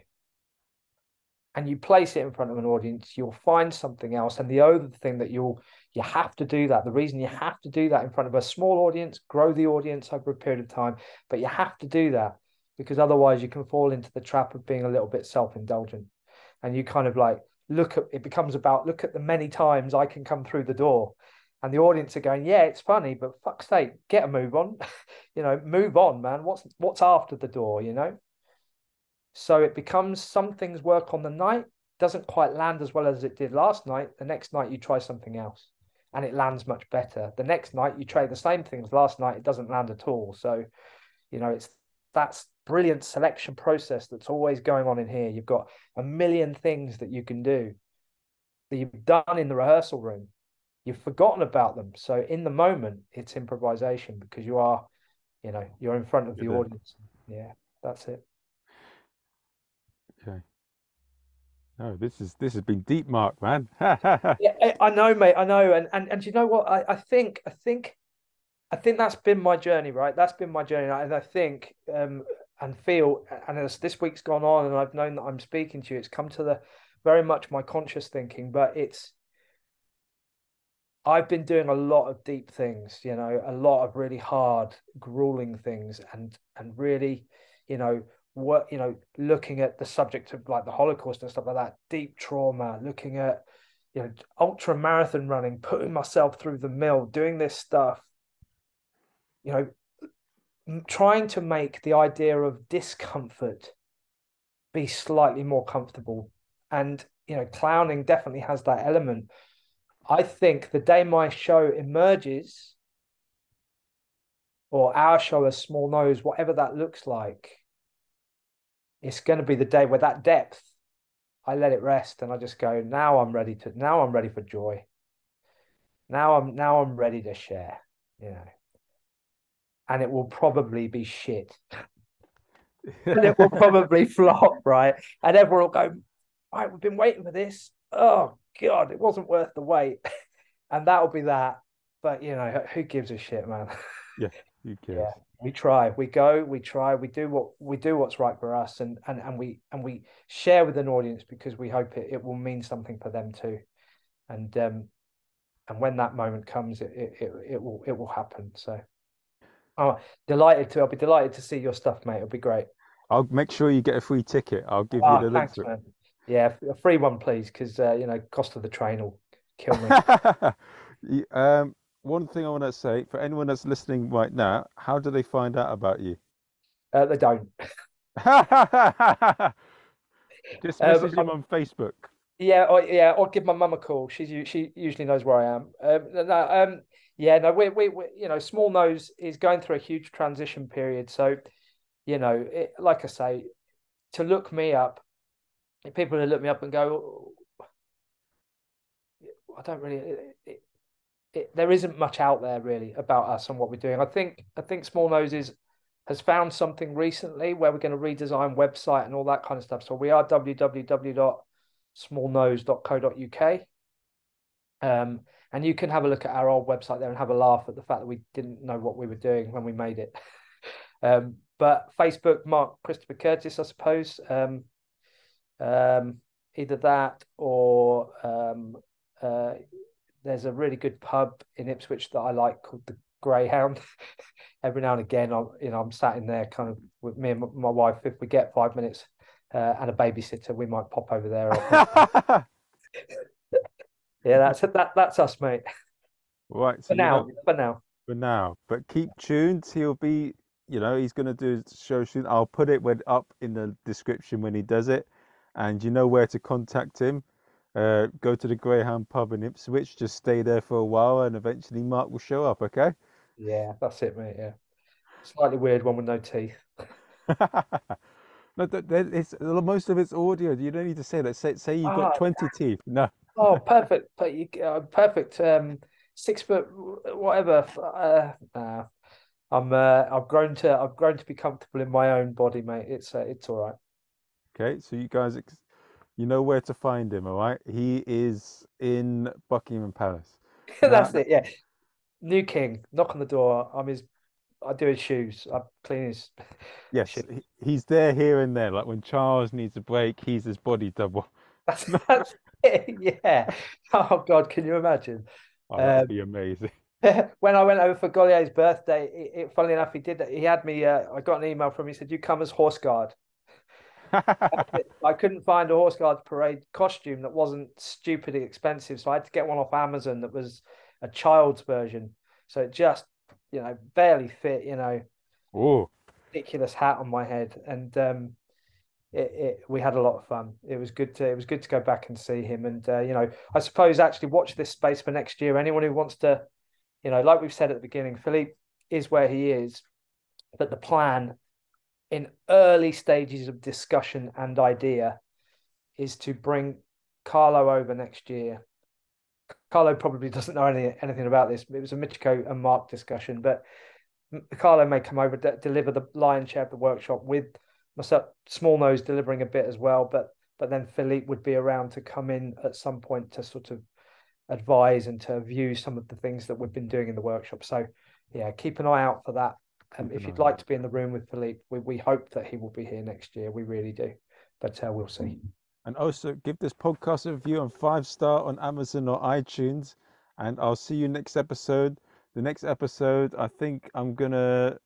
Speaker 2: and you place it in front of an audience, you'll find something else. And the other thing that you'll you have to do that. The reason you have to do that in front of a small audience, grow the audience over a period of time, but you have to do that because otherwise you can fall into the trap of being a little bit self-indulgent. And you kind of like look at it becomes about look at the many times I can come through the door. And the audience are going, yeah, it's funny, but fuck's sake, get a move on. you know, move on, man. What's what's after the door, you know? So it becomes some things work on the night, doesn't quite land as well as it did last night. The next night you try something else and it lands much better. The next night you try the same things. Last night it doesn't land at all. So, you know, it's that's brilliant selection process that's always going on in here. You've got a million things that you can do that you've done in the rehearsal room. You've forgotten about them. So in the moment, it's improvisation because you are, you know, you're in front of the audience. Yeah, that's it.
Speaker 1: Okay. No, this is this has been deep, Mark, man.
Speaker 2: yeah, I know, mate. I know, and and and you know what? I I think I think I think that's been my journey, right? That's been my journey, and I think um and feel, and as this week's gone on, and I've known that I'm speaking to you, it's come to the very much my conscious thinking, but it's I've been doing a lot of deep things, you know, a lot of really hard, grueling things, and and really, you know, what you know looking at the subject of like the holocaust and stuff like that deep trauma looking at you know ultra marathon running putting myself through the mill doing this stuff you know trying to make the idea of discomfort be slightly more comfortable. And you know clowning definitely has that element. I think the day my show emerges or our show as small nose whatever that looks like it's going to be the day where that depth, I let it rest and I just go, now I'm ready to, now I'm ready for joy. Now I'm, now I'm ready to share, you know, and it will probably be shit. and it will probably flop, right? And everyone will go, right, we've been waiting for this. Oh God, it wasn't worth the wait. and that'll be that. But you know, who gives a shit, man?
Speaker 1: Yeah, who cares?
Speaker 2: Yeah we try we go we try we do what we do what's right for us and and, and we and we share with an audience because we hope it, it will mean something for them too. And um and when that moment comes it it, it, it will it will happen. So oh delighted to i'll be delighted to see your stuff mate. It'll be great.
Speaker 1: I'll make sure you get a free ticket. I'll give oh, you the link
Speaker 2: thanks, man. Yeah, a free one, please, because uh, you know, cost of the train will kill
Speaker 1: me. um, one thing I want to say for anyone that's listening right now, how do they find out about you?
Speaker 2: Uh, they don't.
Speaker 1: Just um, message um, him on Facebook.
Speaker 2: Yeah, or, yeah, or give my mum a call. She's she usually knows where I am. Um, no, um, yeah, no, we, we, we, you know, Small Nose is going through a huge transition period. So, you know, it, like I say, to look me up, people will look me up and go, oh, I don't really. It, it, it, there isn't much out there really about us and what we're doing. I think I think Small Noses has found something recently where we're going to redesign website and all that kind of stuff. So we are www.smallnose.co.uk. Um, and you can have a look at our old website there and have a laugh at the fact that we didn't know what we were doing when we made it. um, but Facebook, Mark Christopher Curtis, I suppose. Um, um, either that or um, uh, there's a really good pub in Ipswich that I like called the Greyhound. Every now and again, I'm you know I'm sat in there kind of with me and my wife. If we get five minutes uh, and a babysitter, we might pop over there. yeah, that's that. That's us, mate.
Speaker 1: Right.
Speaker 2: So for now, for now.
Speaker 1: For now, but keep tuned. He'll be, you know, he's going to do show soon. I'll put it when, up in the description when he does it, and you know where to contact him. Uh, go to the Greyhound pub in Ipswich, just stay there for a while, and eventually Mark will show up. Okay.
Speaker 2: Yeah, that's it, mate. Yeah, slightly weird one with no teeth.
Speaker 1: no, it's most of it's audio. You don't need to say that. Say, say you've got ah, twenty teeth. No.
Speaker 2: oh, perfect. Uh, perfect. Um, six foot, whatever. Uh, uh, I'm. Uh, I've grown to. I've grown to be comfortable in my own body, mate. It's. Uh, it's all right.
Speaker 1: Okay, so you guys ex- you know where to find him, all right? He is in Buckingham Palace.
Speaker 2: That's it, yeah. New king, knock on the door. I'm his. I do his shoes. I clean his.
Speaker 1: Yes, shoes. he's there here and there. Like when Charles needs a break, he's his body double.
Speaker 2: That's, that's it. Yeah. Oh God, can you imagine?
Speaker 1: Oh, that'd um, be amazing.
Speaker 2: when I went over for Gaulier's birthday, it, it, funnily enough, he did. That. He had me. Uh, I got an email from him. He said, "You come as horse guard." I couldn't find a horse guards parade costume that wasn't stupidly expensive, so I had to get one off Amazon that was a child's version. So it just, you know, barely fit. You know,
Speaker 1: Ooh.
Speaker 2: ridiculous hat on my head, and um, it, it, we had a lot of fun. It was good to it was good to go back and see him, and uh, you know, I suppose actually watch this space for next year. Anyone who wants to, you know, like we've said at the beginning, Philippe is where he is, but the plan in early stages of discussion and idea is to bring Carlo over next year. Carlo probably doesn't know any, anything about this. It was a Michiko and Mark discussion, but Carlo may come over to deliver the lion's share of the workshop with myself, Small Nose delivering a bit as well. But but then Philippe would be around to come in at some point to sort of advise and to view some of the things that we've been doing in the workshop. So yeah, keep an eye out for that. Um, if you'd like to be in the room with Philippe, we, we hope that he will be here next year. We really do, but uh, we'll see. Mm.
Speaker 1: And also give this podcast a review on five star on Amazon or iTunes. And I'll see you next episode. The next episode, I think I'm gonna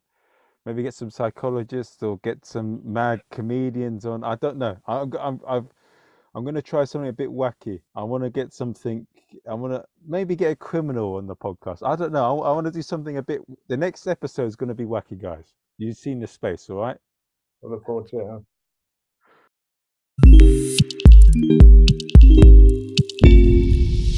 Speaker 1: maybe get some psychologists or get some mad comedians on. I don't know. I, I'm I've I'm going to try something a bit wacky. I want to get something. I want to maybe get a criminal on the podcast. I don't know. I, I want to do something a bit. The next episode is going to be wacky, guys. You've seen the space, all right?
Speaker 2: I look forward to it. Huh?